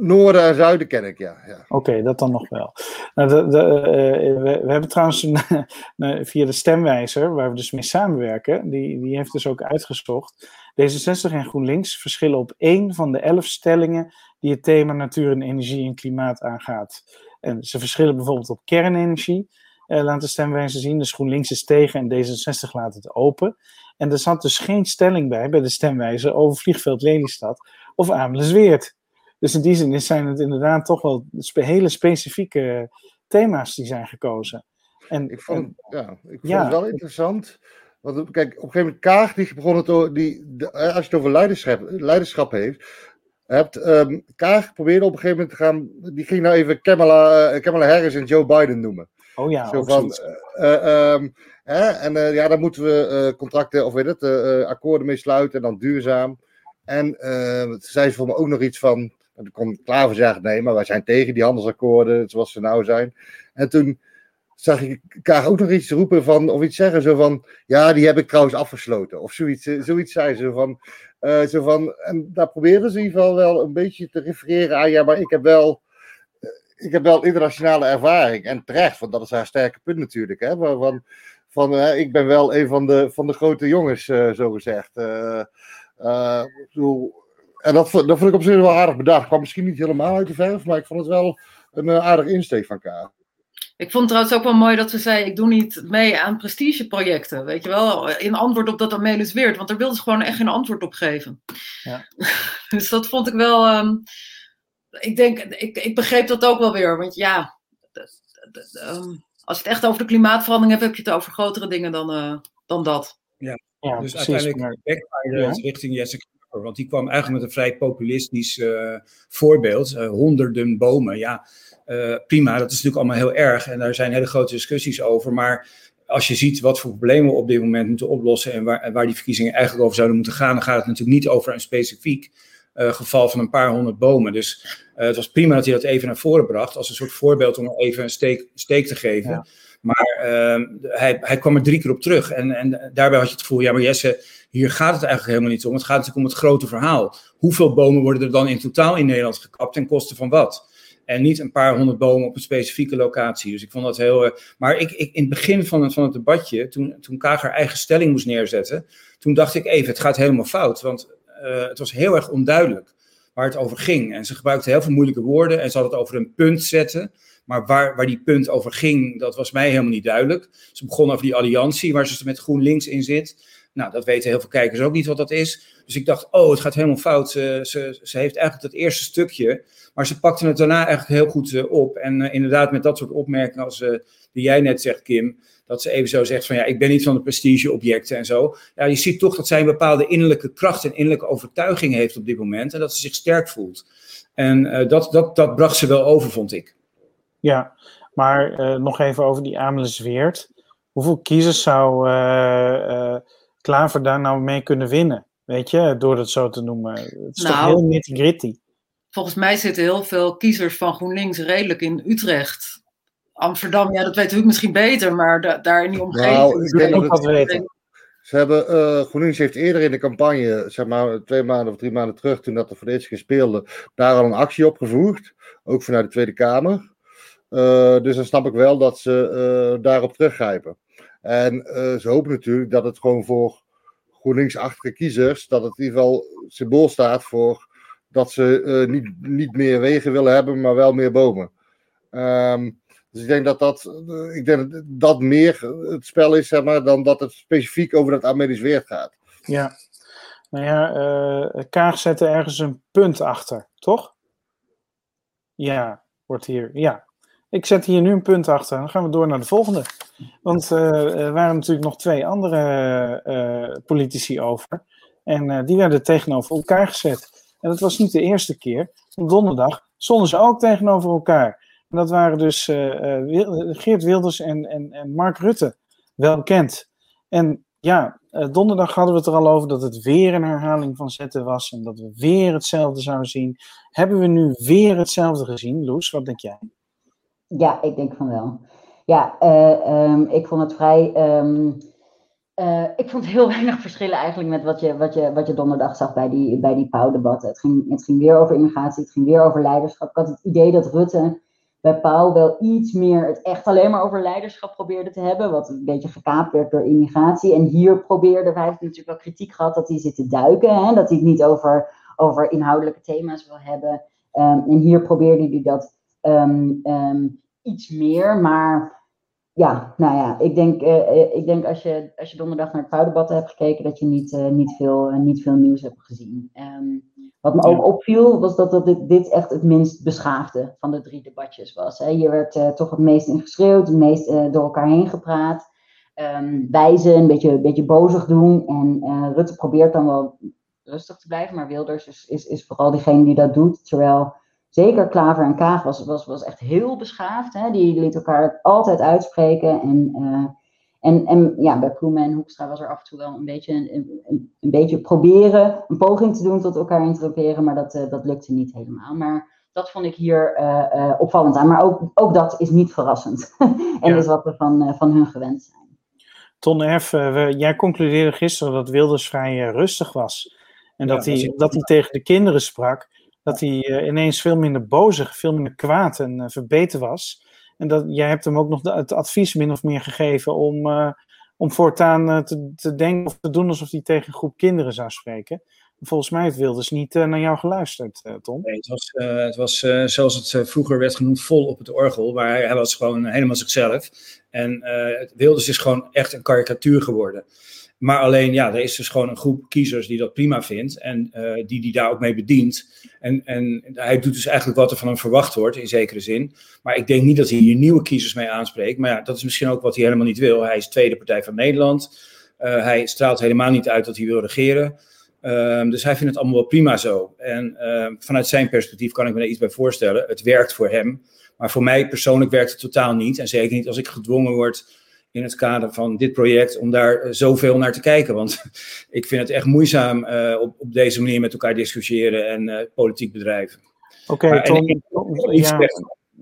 Noorden en zuiden ken ik, ja. ja. Oké, dat dan nog wel. Nou, de, uh, we, we, hebben trouwens via de stemwijzer, waar we dus mee samenwerken, die, die heeft dus ook uitgezocht. D66 en GroenLinks verschillen op één van de elf stellingen die het thema natuur en energie en klimaat aangaat. En ze verschillen bijvoorbeeld op kernenergie, uh, laat de stemwijzer zien. Dus GroenLinks is tegen en D66 laat het open. En er zat dus geen stelling bij, bij de stemwijzer, over vliegveld Lelystad of Amelisweert. Dus in die zin zijn het inderdaad toch wel hele specifieke thema's die zijn gekozen. En, ik vond, ja, ik vond het wel interessant. Want kijk, op een gegeven moment Kaag, die begon het die, de, als je het over leiderschap, leiderschap heeft, hebt, um, Kaag probeerde op een gegeven moment te gaan, die ging nou even Kamala, uh, Kamala Harris en Joe Biden noemen. Oh ja, Zo van, uh, um, hè, en uh, ja, daar moeten we contracten, of weet het, akkoorden mee sluiten en dan duurzaam. En zei ze voor me ook nog iets van, en toen Klaver zeggen, nee, maar wij zijn tegen die handelsakkoorden zoals ze nou zijn. En toen zag ik elkaar ook nog iets roepen van, of iets zeggen, zo van, ja, die heb ik trouwens afgesloten. Of zoiets, eh, zoiets zei ze van, uh, zo van, en daar probeerden ze in ieder geval wel een beetje te refereren aan, ja, maar ik heb wel, eh, ik heb wel internationale ervaring. En terecht, want dat is haar sterke punt natuurlijk, hè, van, van ik ben wel een van de, van de grote jongens, uh, zo gezegd. En dat, dat vond ik op zich wel aardig bedacht. kwam misschien niet helemaal uit de verf, maar ik vond het wel een uh, aardig insteek van K. Ik vond het trouwens ook wel mooi dat ze zei: Ik doe niet mee aan prestigeprojecten. Weet je wel, in antwoord op dat Amelis Weert. Want daar wilde ze gewoon echt geen antwoord op geven. Ja. dus dat vond ik wel. Um, ik denk, ik, ik begreep dat ook wel weer. Want ja, um, als je het echt over de klimaatverandering hebt, heb je het over grotere dingen dan, uh, dan dat. Ja, ja dus precies, uiteindelijk backfire ja. richting Want die kwam eigenlijk met een vrij populistisch uh, voorbeeld. Uh, honderden bomen. Ja, uh, prima, dat is natuurlijk allemaal heel erg. En daar zijn hele grote discussies over. Maar als je ziet wat voor problemen we op dit moment moeten oplossen. en waar, waar die verkiezingen eigenlijk over zouden moeten gaan. dan gaat het natuurlijk niet over een specifiek geval van een paar honderd bomen. Dus het was prima dat hij dat even naar voren bracht, als een soort voorbeeld om even een steek, steek te geven. Maar ehm, hij, hij kwam er drie keer op terug. En, en daarbij had je het gevoel, ja, maar Jesse, hier gaat het eigenlijk helemaal niet om. Het gaat natuurlijk om het grote verhaal. Hoeveel bomen worden er dan in totaal in Nederland gekapt ten koste van wat? En niet een paar honderd bomen op een specifieke locatie. Dus ik vond dat heel. Uh, maar ik, ik, in het begin van het, van het debatje, toen, toen Kager eigen stelling moest neerzetten, toen dacht ik even, het gaat helemaal fout. Want uh, het was heel erg onduidelijk waar het over ging. En ze gebruikte heel veel moeilijke woorden en ze had het over een punt zetten. Maar waar, waar die punt over ging, dat was mij helemaal niet duidelijk. Ze begon over die alliantie waar ze met GroenLinks in zit. Nou, dat weten heel veel kijkers ook niet wat dat is. Dus ik dacht, oh, het gaat helemaal fout. Ze, ze, heeft eigenlijk dat eerste stukje, maar ze pakte het daarna eigenlijk heel goed uh, op. En uh, inderdaad, met dat soort opmerkingen als uh, die jij net zegt, Kim, dat ze even zo zegt van ja, ik ben niet van de prestigeobjecten en zo. Ja, je ziet toch dat zij een bepaalde innerlijke kracht en innerlijke overtuiging heeft op dit moment en dat ze zich sterk voelt. En dat, dat, dat bracht ze wel over, vond ik. Ja, maar nog even over die Amelisweert. Hoeveel kiezers zou Klaver daar nou mee kunnen winnen? Weet je, door het zo te noemen. Het is nou, toch heel nitty gritty. Volgens mij zitten heel veel kiezers van GroenLinks redelijk in Utrecht. Amsterdam, ja, dat weet ik misschien beter, maar da daar in die omgeving. Nou, ik denk dat weten. Ze hebben, uh, GroenLinks heeft eerder in de campagne, zeg maar twee maanden of drie maanden terug, toen dat er voor de eerste keer speelde, daar al een actie op gevoerd. Ook vanuit de Tweede Kamer. Uh, dus dan snap ik wel dat ze uh, daarop teruggrijpen. En ze hopen natuurlijk dat het gewoon voor GroenLinks-achtige kiezers, dat het in ieder geval symbool staat voor dat ze uh, niet, niet meer wegen willen hebben, maar wel meer bomen. Um, dus ik denk dat dat, uh, ik denk dat, meer het spel is, zeg maar, dan dat het specifiek over dat Amerisch Weert gaat. Ja, nou ja, uh, Kaag zette ergens een punt achter, toch? Ja, wordt hier, ja. Ik zet hier nu een punt achter. Dan gaan we door naar de volgende. Want uh, er waren natuurlijk nog twee andere uh, politici over. En uh, die werden tegenover elkaar gezet. En dat was niet de eerste keer. Donderdag stonden ze ook tegenover elkaar. En dat waren dus Geert Wilders en, en, en Mark Rutte. Wel bekend. En ja, donderdag hadden we het er al over dat het weer een herhaling van zetten was. En dat we weer hetzelfde zouden zien. Hebben we nu weer hetzelfde gezien? Loes, wat denk jij? Ja, ik denk van wel. Ja, uh, um, ik vond het vrij. Um, uh, ik vond heel weinig verschillen eigenlijk met wat je, wat je, wat je donderdag zag bij die, bij die Pauw-debatten. Het ging, het ging weer over immigratie, het ging weer over leiderschap. Ik had het idee dat Rutte bij Pauw wel iets meer het echt alleen maar over leiderschap probeerde te hebben. Wat een beetje gekaapt werd door immigratie. En hier probeerde, wij hebben natuurlijk wel kritiek gehad dat hij zit te duiken. Hè, dat hij het niet over, over inhoudelijke thema's wil hebben. Um, en hier probeerde hij dat iets meer. Maar ja, nou ja, ik denk, uh, ik denk als, je, als je donderdag naar het vrouwdebatten hebt gekeken, dat je niet, uh, niet, veel, uh, niet veel nieuws hebt gezien. Um, wat me ook opviel, was dat, dat dit, dit, echt het minst beschaafde van de drie debatjes was. Hè. Hier werd toch het meest in geschreeuwd, het meest door elkaar heen gepraat. Um, wijzen, een beetje, een beetje bozig doen. En Rutte probeert dan wel rustig te blijven, maar Wilders is, is, is vooral diegene die dat doet. Terwijl zeker Klaver en Kaag was, was, was echt heel beschaafd. Hè? Die liet elkaar altijd uitspreken. En, uh, en, en ja, bij Ploemen en Hoekstra was er af en toe wel een beetje, een, een, een beetje proberen, een poging te doen tot elkaar interroperen. Maar dat, uh, dat lukte niet helemaal. Maar dat vond ik hier uh, opvallend aan. Maar ook, ook dat is niet verrassend. en ja. is wat we van, van hun gewend zijn. Ton F., jij concludeerde gisteren dat Wilders vrij rustig was. En dat, ja, hij, dat hij tegen de kinderen sprak dat hij uh, ineens veel minder bozig, veel minder kwaad en uh, verbeten was. En dat, jij hebt hem ook nog het advies min of meer gegeven om, uh, om voortaan te, te, denken of te doen alsof hij tegen een groep kinderen zou spreken. Volgens mij heeft Wilders niet naar jou geluisterd, Tom. Nee, het was, het was zoals het vroeger werd genoemd, vol op het orgel. Maar hij was gewoon helemaal zichzelf. En Wilders is gewoon echt een karikatuur geworden. Maar alleen, ja, er is dus gewoon een groep kiezers die dat prima vindt en uh, die die daar ook mee bedient. En, en hij doet dus eigenlijk wat er van hem verwacht wordt, in zekere zin. Maar ik denk niet dat hij hier nieuwe kiezers mee aanspreekt. Maar ja, dat is misschien ook wat hij helemaal niet wil. Hij is Tweede Partij van Nederland. Uh, hij straalt helemaal niet uit dat hij wil regeren. Uh, dus hij vindt het allemaal wel prima zo. En ehm, vanuit zijn perspectief kan ik me daar iets bij voorstellen. Het werkt voor hem. Maar voor mij persoonlijk werkt het totaal niet. En zeker niet als ik gedwongen word in het kader van dit project om daar zoveel naar te kijken. Want ik vind het echt moeizaam op, op deze manier met elkaar discussiëren en politiek bedrijven. Oké, okay, ja,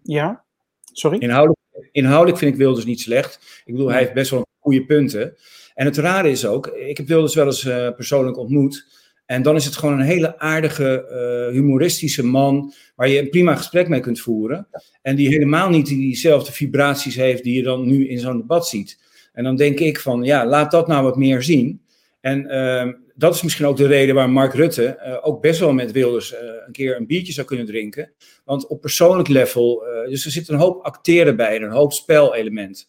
ja, sorry? Inhoudelijk, inhoudelijk vind ik Wilders niet slecht. Ik bedoel, hij heeft best wel goede punten. En het rare is ook, ik heb Wilders wel eens persoonlijk ontmoet. En dan is het gewoon een hele aardige, uh, humoristische man, waar je een prima gesprek mee kunt voeren. En die helemaal niet diezelfde vibraties heeft die je dan nu in zo'n debat ziet. En dan denk ik van, ja, laat dat nou wat meer zien. En uh, dat is misschien ook de reden waar Mark Rutte uh, ook best wel met Wilders uh, een keer een biertje zou kunnen drinken. Want op persoonlijk level, dus er zit een hoop acteren bij en een hoop spelelement.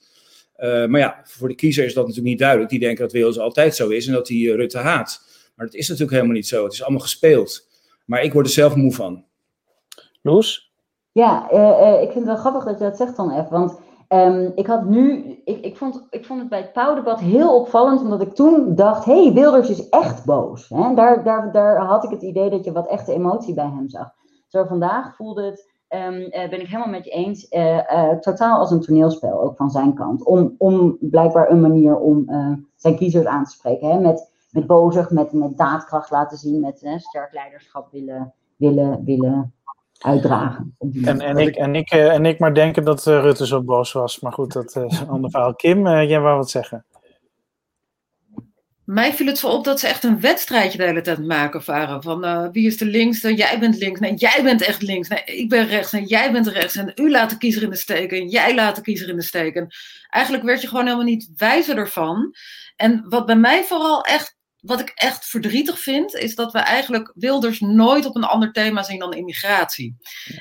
maar ja, voor de kiezer is dat natuurlijk niet duidelijk. Die denken dat Wilders altijd zo is en dat hij Rutte haat. Maar dat is natuurlijk helemaal niet zo. Het is allemaal gespeeld. Maar ik word er zelf moe van. Loes? Ja, uh, uh, ik vind het wel grappig dat je dat zegt dan even. Want um, ik had nu, ik, ik, vond, ik vond het bij het Pauwdebat heel opvallend, omdat ik toen dacht, hé, hey, Wilders is echt boos. Hè? Daar, daar, daar had ik het idee dat je wat echte emotie bij hem zag. Zo vandaag voelde het, um, uh, ben ik helemaal met je eens, totaal als een toneelspel, ook van zijn kant. Om, om blijkbaar een manier om zijn kiezers aan te spreken. Hè? Met met bozig, met, met daadkracht laten zien, met hè, sterk leiderschap willen, willen, willen uitdragen. En, en, ik, en, ik, en ik maar denken dat uh, Rutte zo boos was. Maar goed, dat is een ander verhaal. Kim, uh, jij wou wat zeggen? Mij viel het zo op dat ze echt een wedstrijdje de hele tijd maken waren. Van uh, wie is de linkste? Jij bent links. Nee, jij bent echt links. Nee, ik ben rechts. En jij bent rechts. En u laat de kiezer in de steek. En jij laat de kiezer in de steek. En eigenlijk werd je gewoon helemaal niet wijzer ervan. En wat bij mij vooral echt wat ik echt verdrietig vind, is dat we eigenlijk Wilders nooit op een ander thema zien dan immigratie.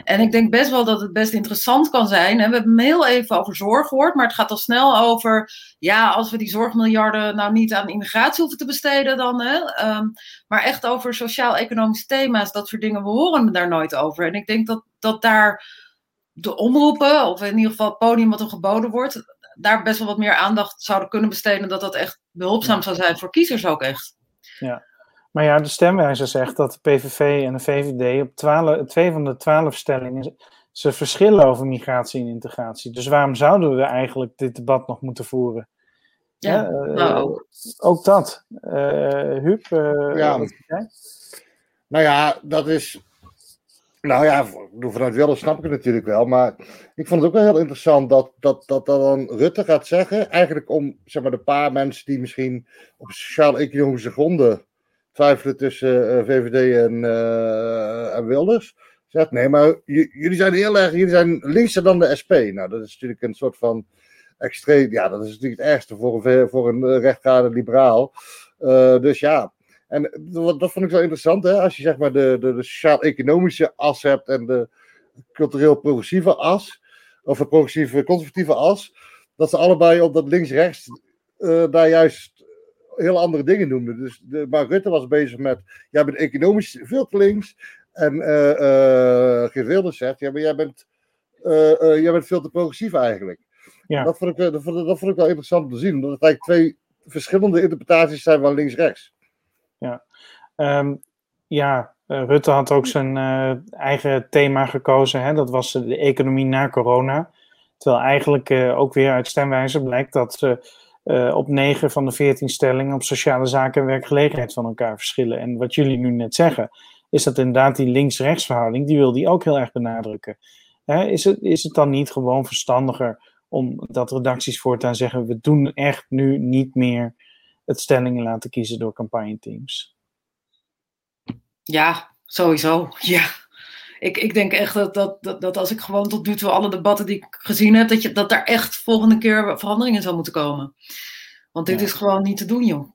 En ik denk best wel dat het best interessant kan zijn. En we hebben heel even over zorg gehoord, maar het gaat al snel over, ja, als we die zorgmiljarden nou niet aan immigratie hoeven te besteden, dan. Hè, um, maar echt over sociaal-economische thema's, dat soort dingen, we horen daar nooit over. En ik denk dat, dat daar de omroepen, of in ieder geval het podium wat er geboden wordt, daar best wel wat meer aandacht zouden kunnen besteden. Dat dat echt behulpzaam zou zijn voor kiezers ook echt. Ja, maar ja, de stemwijzer zegt dat de PVV en de VVD op 12, twee van de twaalf stellingen ze verschillen over migratie en integratie. Dus waarom zouden we eigenlijk dit debat nog moeten voeren? Ja, uh, nou. ook dat. Uh, Huub, uh, ja. Nou ja, dat is. Nou ja, vanuit Wilders snap ik het natuurlijk wel. Maar ik vond het ook wel heel interessant dat, dat, dat, dat dan Rutte gaat zeggen. Eigenlijk om zeg maar, de paar mensen die misschien op sociaal-economische gronden twijfelen tussen uh, VVD en, uh, en Wilders. Zegt nee, maar jullie zijn heel erg, jullie zijn linkser dan de SP. Nou, dat is natuurlijk een soort van extreem. Ja, dat is natuurlijk het ergste voor een, voor een rechtgaarde liberaal. Uh, dus ja, en dat, dat vond ik wel interessant, hè? als je zeg maar de, de, de sociaal-economische as hebt en de cultureel-progressieve as, of de progressieve-conservatieve as, dat ze allebei op dat links-rechts uh, daar juist heel andere dingen noemden. Dus de, maar Rutte was bezig met, jij bent economisch veel te links, en uh, uh, Geert Wilders zegt, ja, maar jij bent, jij bent veel te progressief eigenlijk. Ja. Dat, vond ik, dat, vond, dat vond ik wel interessant om te zien, omdat het eigenlijk twee verschillende interpretaties zijn van links-rechts. Ja, um, ja uh, Rutte had ook zijn uh, eigen thema gekozen. Hè? Dat was de economie na corona. Terwijl eigenlijk ook weer uit stemwijzer blijkt dat ze op negen van de veertien stellingen op sociale zaken en werkgelegenheid van elkaar verschillen. En wat jullie nu net zeggen, is dat inderdaad die links-rechts verhouding, die wil die ook heel erg benadrukken. Hè? Is, het, is het dan niet gewoon verstandiger om dat redacties voortaan zeggen, we doen echt nu niet meer het stellingen laten kiezen door campagneteams. Ja, sowieso. Ja. Ik, ik denk echt dat, dat, dat, dat als ik gewoon tot nu toe alle debatten die ik gezien heb, dat, je, dat daar echt volgende keer veranderingen zou moeten komen. Want dit is gewoon niet te doen, joh.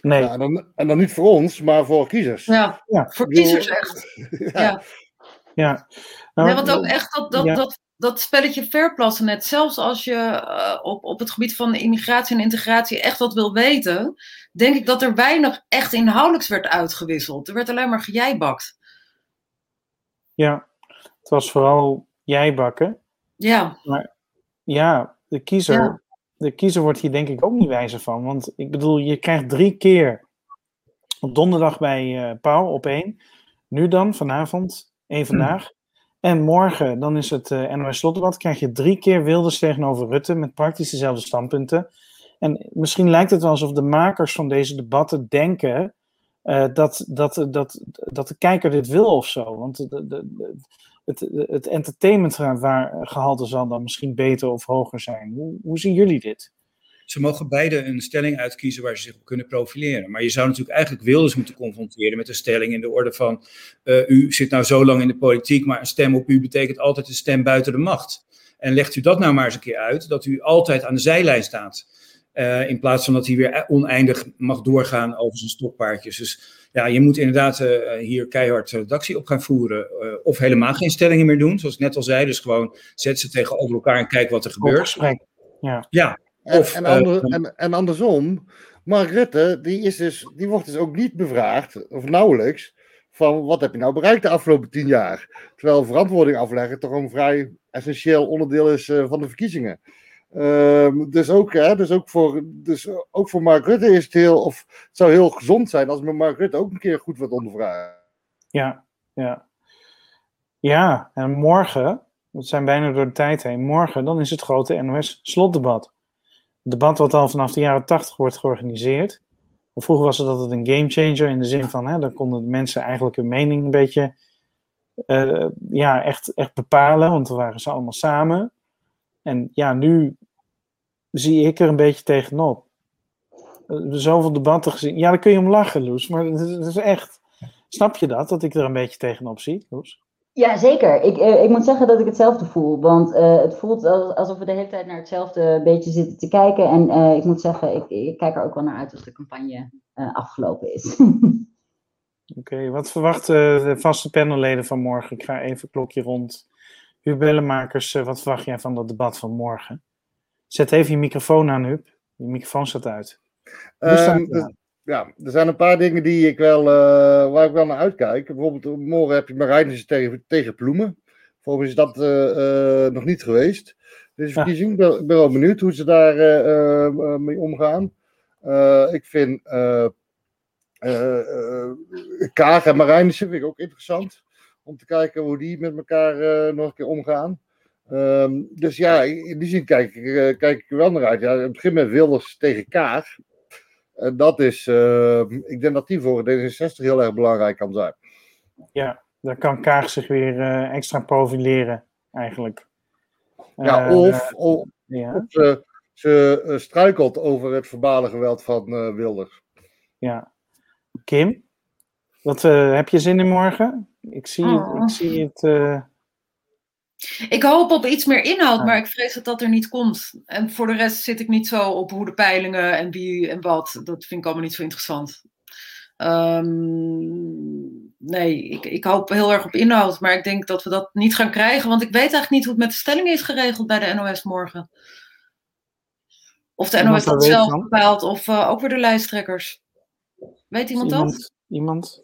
Nee. Ja, en, dan, en dan niet voor ons, maar voor kiezers. Ja, ja. voor kiezers echt. ja. ja. Nou, want ook echt dat, dat, dat, dat spelletje verplassen net, zelfs als je uh, op, op het gebied van immigratie en integratie echt wat wil weten, denk ik dat er weinig echt inhoudelijks werd uitgewisseld. Er werd alleen maar gejijbakt. Ja, het was vooral jijbakken. Ja. Maar ja, de kiezer, ja. de kiezer wordt hier denk ik ook niet wijzer van. Want ik bedoel, je krijgt drie keer op donderdag bij uh, Pauw op één. Nu dan, vanavond, één vandaag. En morgen, dan is het uh, NOS Slotdebat, krijg je drie keer Wilders tegenover Rutte met praktisch dezelfde standpunten. En misschien lijkt het wel alsof de makers van deze debatten denken uh, dat, dat, dat, dat de kijker dit wil of zo. Want de, de, het, het entertainmentgehalte zal dan misschien beter of hoger zijn. Hoe, hoe zien jullie dit? Ze mogen beide een stelling uitkiezen waar ze zich op kunnen profileren. Maar je zou natuurlijk eigenlijk Wilders moeten confronteren met een stelling in de orde van: uh, u zit nou zo lang in de politiek, maar een stem op u betekent altijd een stem buiten de macht. En legt u dat nou maar eens een keer uit, dat u altijd aan de zijlijn staat. Uh, in plaats van dat hij weer oneindig mag doorgaan over zijn stokpaardjes. Dus ja, je moet inderdaad uh, hier keihard redactie op gaan voeren. Uh, of helemaal geen stellingen meer doen, zoals ik net al zei. Dus gewoon zet ze tegenover elkaar en kijk wat er gebeurt. Ja. ja, of, en, en, ander, en, en, andersom, Mark Rutte, die, is dus, die wordt dus ook niet bevraagd, of nauwelijks, van wat heb je nou bereikt de afgelopen tien jaar? Terwijl verantwoording afleggen toch een vrij essentieel onderdeel is uh, van de verkiezingen. Um, dus, ook, hè, dus, ook voor, dus ook voor Mark Rutte is het heel, of het zou heel gezond zijn als Mark Rutte ook een keer goed wordt ondervraagd. Ja, ja. Ja, en morgen, we zijn bijna door de tijd heen, morgen dan is het grote NOS-slotdebat debat wat al vanaf de jaren tachtig wordt georganiseerd. Vroeger was het altijd een gamechanger in de zin van, hè, dan konden de mensen eigenlijk hun mening een beetje uh, ja, echt, echt bepalen, want dan waren ze allemaal samen. En ja, nu zie ik er een beetje tegenop. Uh, zoveel debatten gezien. Ja, daar kun je om lachen, Loes, maar het is echt. Snap je dat, dat ik er een beetje tegenop zie, Loes? Ja, zeker. Ik, eh, ik moet zeggen dat ik hetzelfde voel. Want uh, het voelt alsof we de hele tijd naar hetzelfde beetje zitten te kijken. En uh, ik moet zeggen, ik, ik, kijk er ook wel naar uit als de campagne afgelopen is. Oké, okay, wat verwachten de vaste panelleden van morgen? Ik ga even klokje rond. Huub wat verwacht jij van dat debat van morgen? Zet even je microfoon aan, Huub. Je microfoon staat uit. Um, ja, er zijn een paar dingen die ik wel, uh, waar ik wel naar uitkijk. Bijvoorbeeld morgen heb je Marijnissen tegen, tegen Ploemen. Volgens is dat uh, uh, nog niet geweest. Deze verkiezing. Ik ben, ben, wel benieuwd hoe ze daar mee omgaan. ik vind Kaag en Marijnissen vind ik ook interessant. Om te kijken hoe die met elkaar nog een keer omgaan. Um, dus ja, in die zin kijk, kijk ik er wel naar uit. Ja, het begin met Wilders tegen Kaag. En dat is, uh, ik denk dat die voor D66 heel erg belangrijk kan zijn. Ja, daar kan Kaag zich weer uh, extra profileren, eigenlijk. Ja, uh, of, of, ja. of ze, ze struikelt over het verbale geweld van Wilders. Ja. Kim, wat heb je zin in morgen? Ik zie, oh. ik zie het. Ik hoop op iets meer inhoud, maar ik vrees dat dat er niet komt. En voor de rest zit ik niet zo op hoe de peilingen en wie en wat. Dat vind ik allemaal niet zo interessant. Um, nee, ik, ik hoop heel erg op inhoud, maar ik denk dat we dat niet gaan krijgen, want ik weet eigenlijk niet hoe het met de stelling is geregeld bij de NOS morgen. Of de NOS dat zelf bepaalt, of uh, ook weer de lijsttrekkers. Weet iemand, iemand dat? Iemand?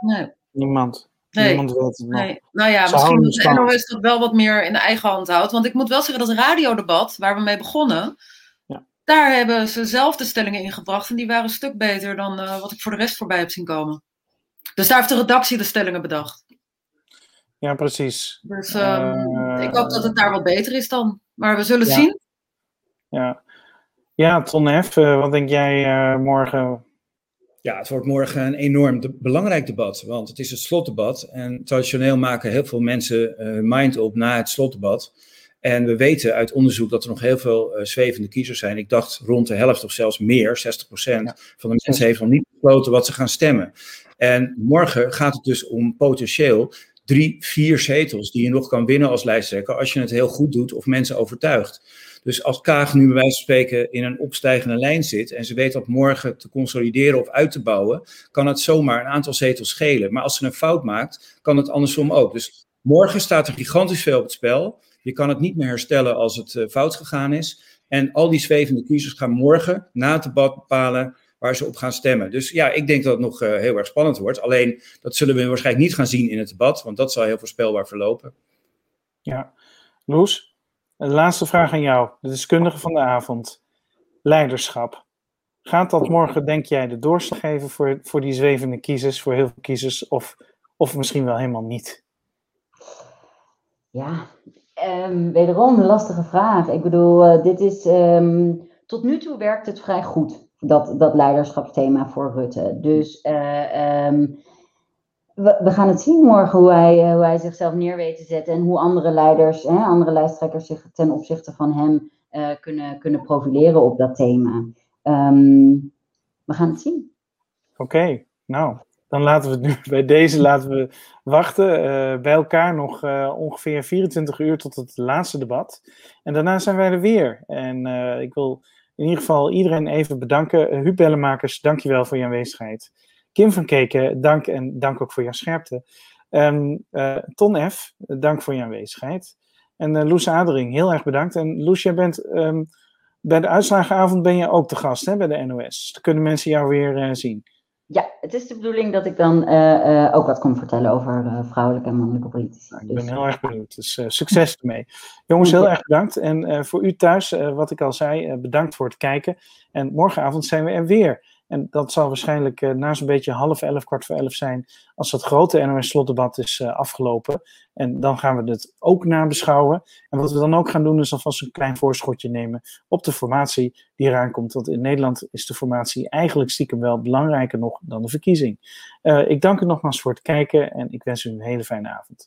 Nee. Niemand. Nee. Niemand weet het nog. Nee. Nou ja, misschien dat de NOS dat wel wat meer in de eigen hand houdt. Want ik moet wel zeggen dat radiodebat, waar we mee begonnen, daar hebben ze zelf de stellingen ingebracht. En die waren een stuk beter dan uh, wat ik voor de rest voorbij heb zien komen. Dus daar heeft de redactie de stellingen bedacht. Ja, precies. Dus um, uh, ik hoop dat het daar wat beter is dan. Maar we zullen ja. zien. Ja, ja Ton F., uh, wat denk jij morgen? Ja, het wordt morgen een enorm de belangrijk debat, want het is het slotdebat. En traditioneel maken heel veel mensen uh, mind op na het slotdebat. En we weten uit onderzoek dat er nog heel veel uh, zwevende kiezers zijn. Ik dacht rond de helft of zelfs meer, 60% ja. van de mensen heeft nog niet besloten wat ze gaan stemmen. En morgen gaat het dus om potentieel drie, vier zetels die je nog kan winnen als lijsttrekker als je het heel goed doet of mensen overtuigt. Dus als Kaag nu bij wijze van spreken in een opstijgende lijn zit en ze weet dat morgen te consolideren of uit te bouwen, kan het zomaar een aantal zetels schelen. Maar als ze een fout maakt, kan het andersom ook. Dus morgen staat er gigantisch veel op het spel. Je kan het niet meer herstellen als het uh, fout gegaan is. En al die zwevende kiezers gaan morgen na het debat bepalen waar ze op gaan stemmen. Dus ja, ik denk dat het nog uh, heel erg spannend wordt. Alleen dat zullen we waarschijnlijk niet gaan zien in het debat, want dat zal heel voorspelbaar verlopen. Ja, Loes? De laatste vraag aan jou, de deskundige van de avond. Leiderschap. Gaat dat morgen, denk jij, de doorslag geven voor, voor die zwevende kiezers, voor heel veel kiezers, of, of misschien wel helemaal niet? Ja, um, wederom een lastige vraag. Ik bedoel, dit is. Ehm, tot nu toe werkt het vrij goed, dat, dat leiderschapsthema voor Rutte. Dus um, we, gaan het zien morgen hoe hij, hoe hij zichzelf neer weet te zetten en hoe andere leiders, hè, andere lijsttrekkers zich ten opzichte van hem uh, kunnen, kunnen profileren op dat thema. Um, we gaan het zien. Oké, nou, dan laten we het nu bij deze laten we wachten. Uh, bij elkaar nog ongeveer 24 uur tot het laatste debat. En daarna zijn wij er weer. En ik wil in ieder geval iedereen even bedanken. Huub Bellemakers, dankjewel voor je aanwezigheid. Kim van Keken, dank en dank ook voor jouw scherpte. Um, Ton F., dank voor je aanwezigheid. En uh, Loes Adering, heel erg bedankt. En Loes, jij bent um, bij de uitslagenavond ben je ook te gast hè, bij de NOS. Dus dan kunnen mensen jou weer uh, zien. Ja, het is de bedoeling dat ik dan ook wat kom vertellen over vrouwelijke en mannelijke politici. Nou, ik ben dus, heel erg benieuwd. Dus succes ermee. Jongens, heel erg bedankt. En voor u thuis, wat ik al zei, bedankt voor het kijken. En morgenavond zijn we er weer. En dat zal waarschijnlijk uh, na zo'n beetje half elf, kwart voor elf zijn, als dat grote NOS-slotdebat is uh, afgelopen. En dan gaan we het ook nabeschouwen. En wat we dan ook gaan doen, is alvast een klein voorschotje nemen op de formatie die eraan komt. Want in Nederland is de formatie eigenlijk stiekem wel belangrijker nog dan de verkiezing. Uh, ik dank u nogmaals voor het kijken en ik wens u een hele fijne avond.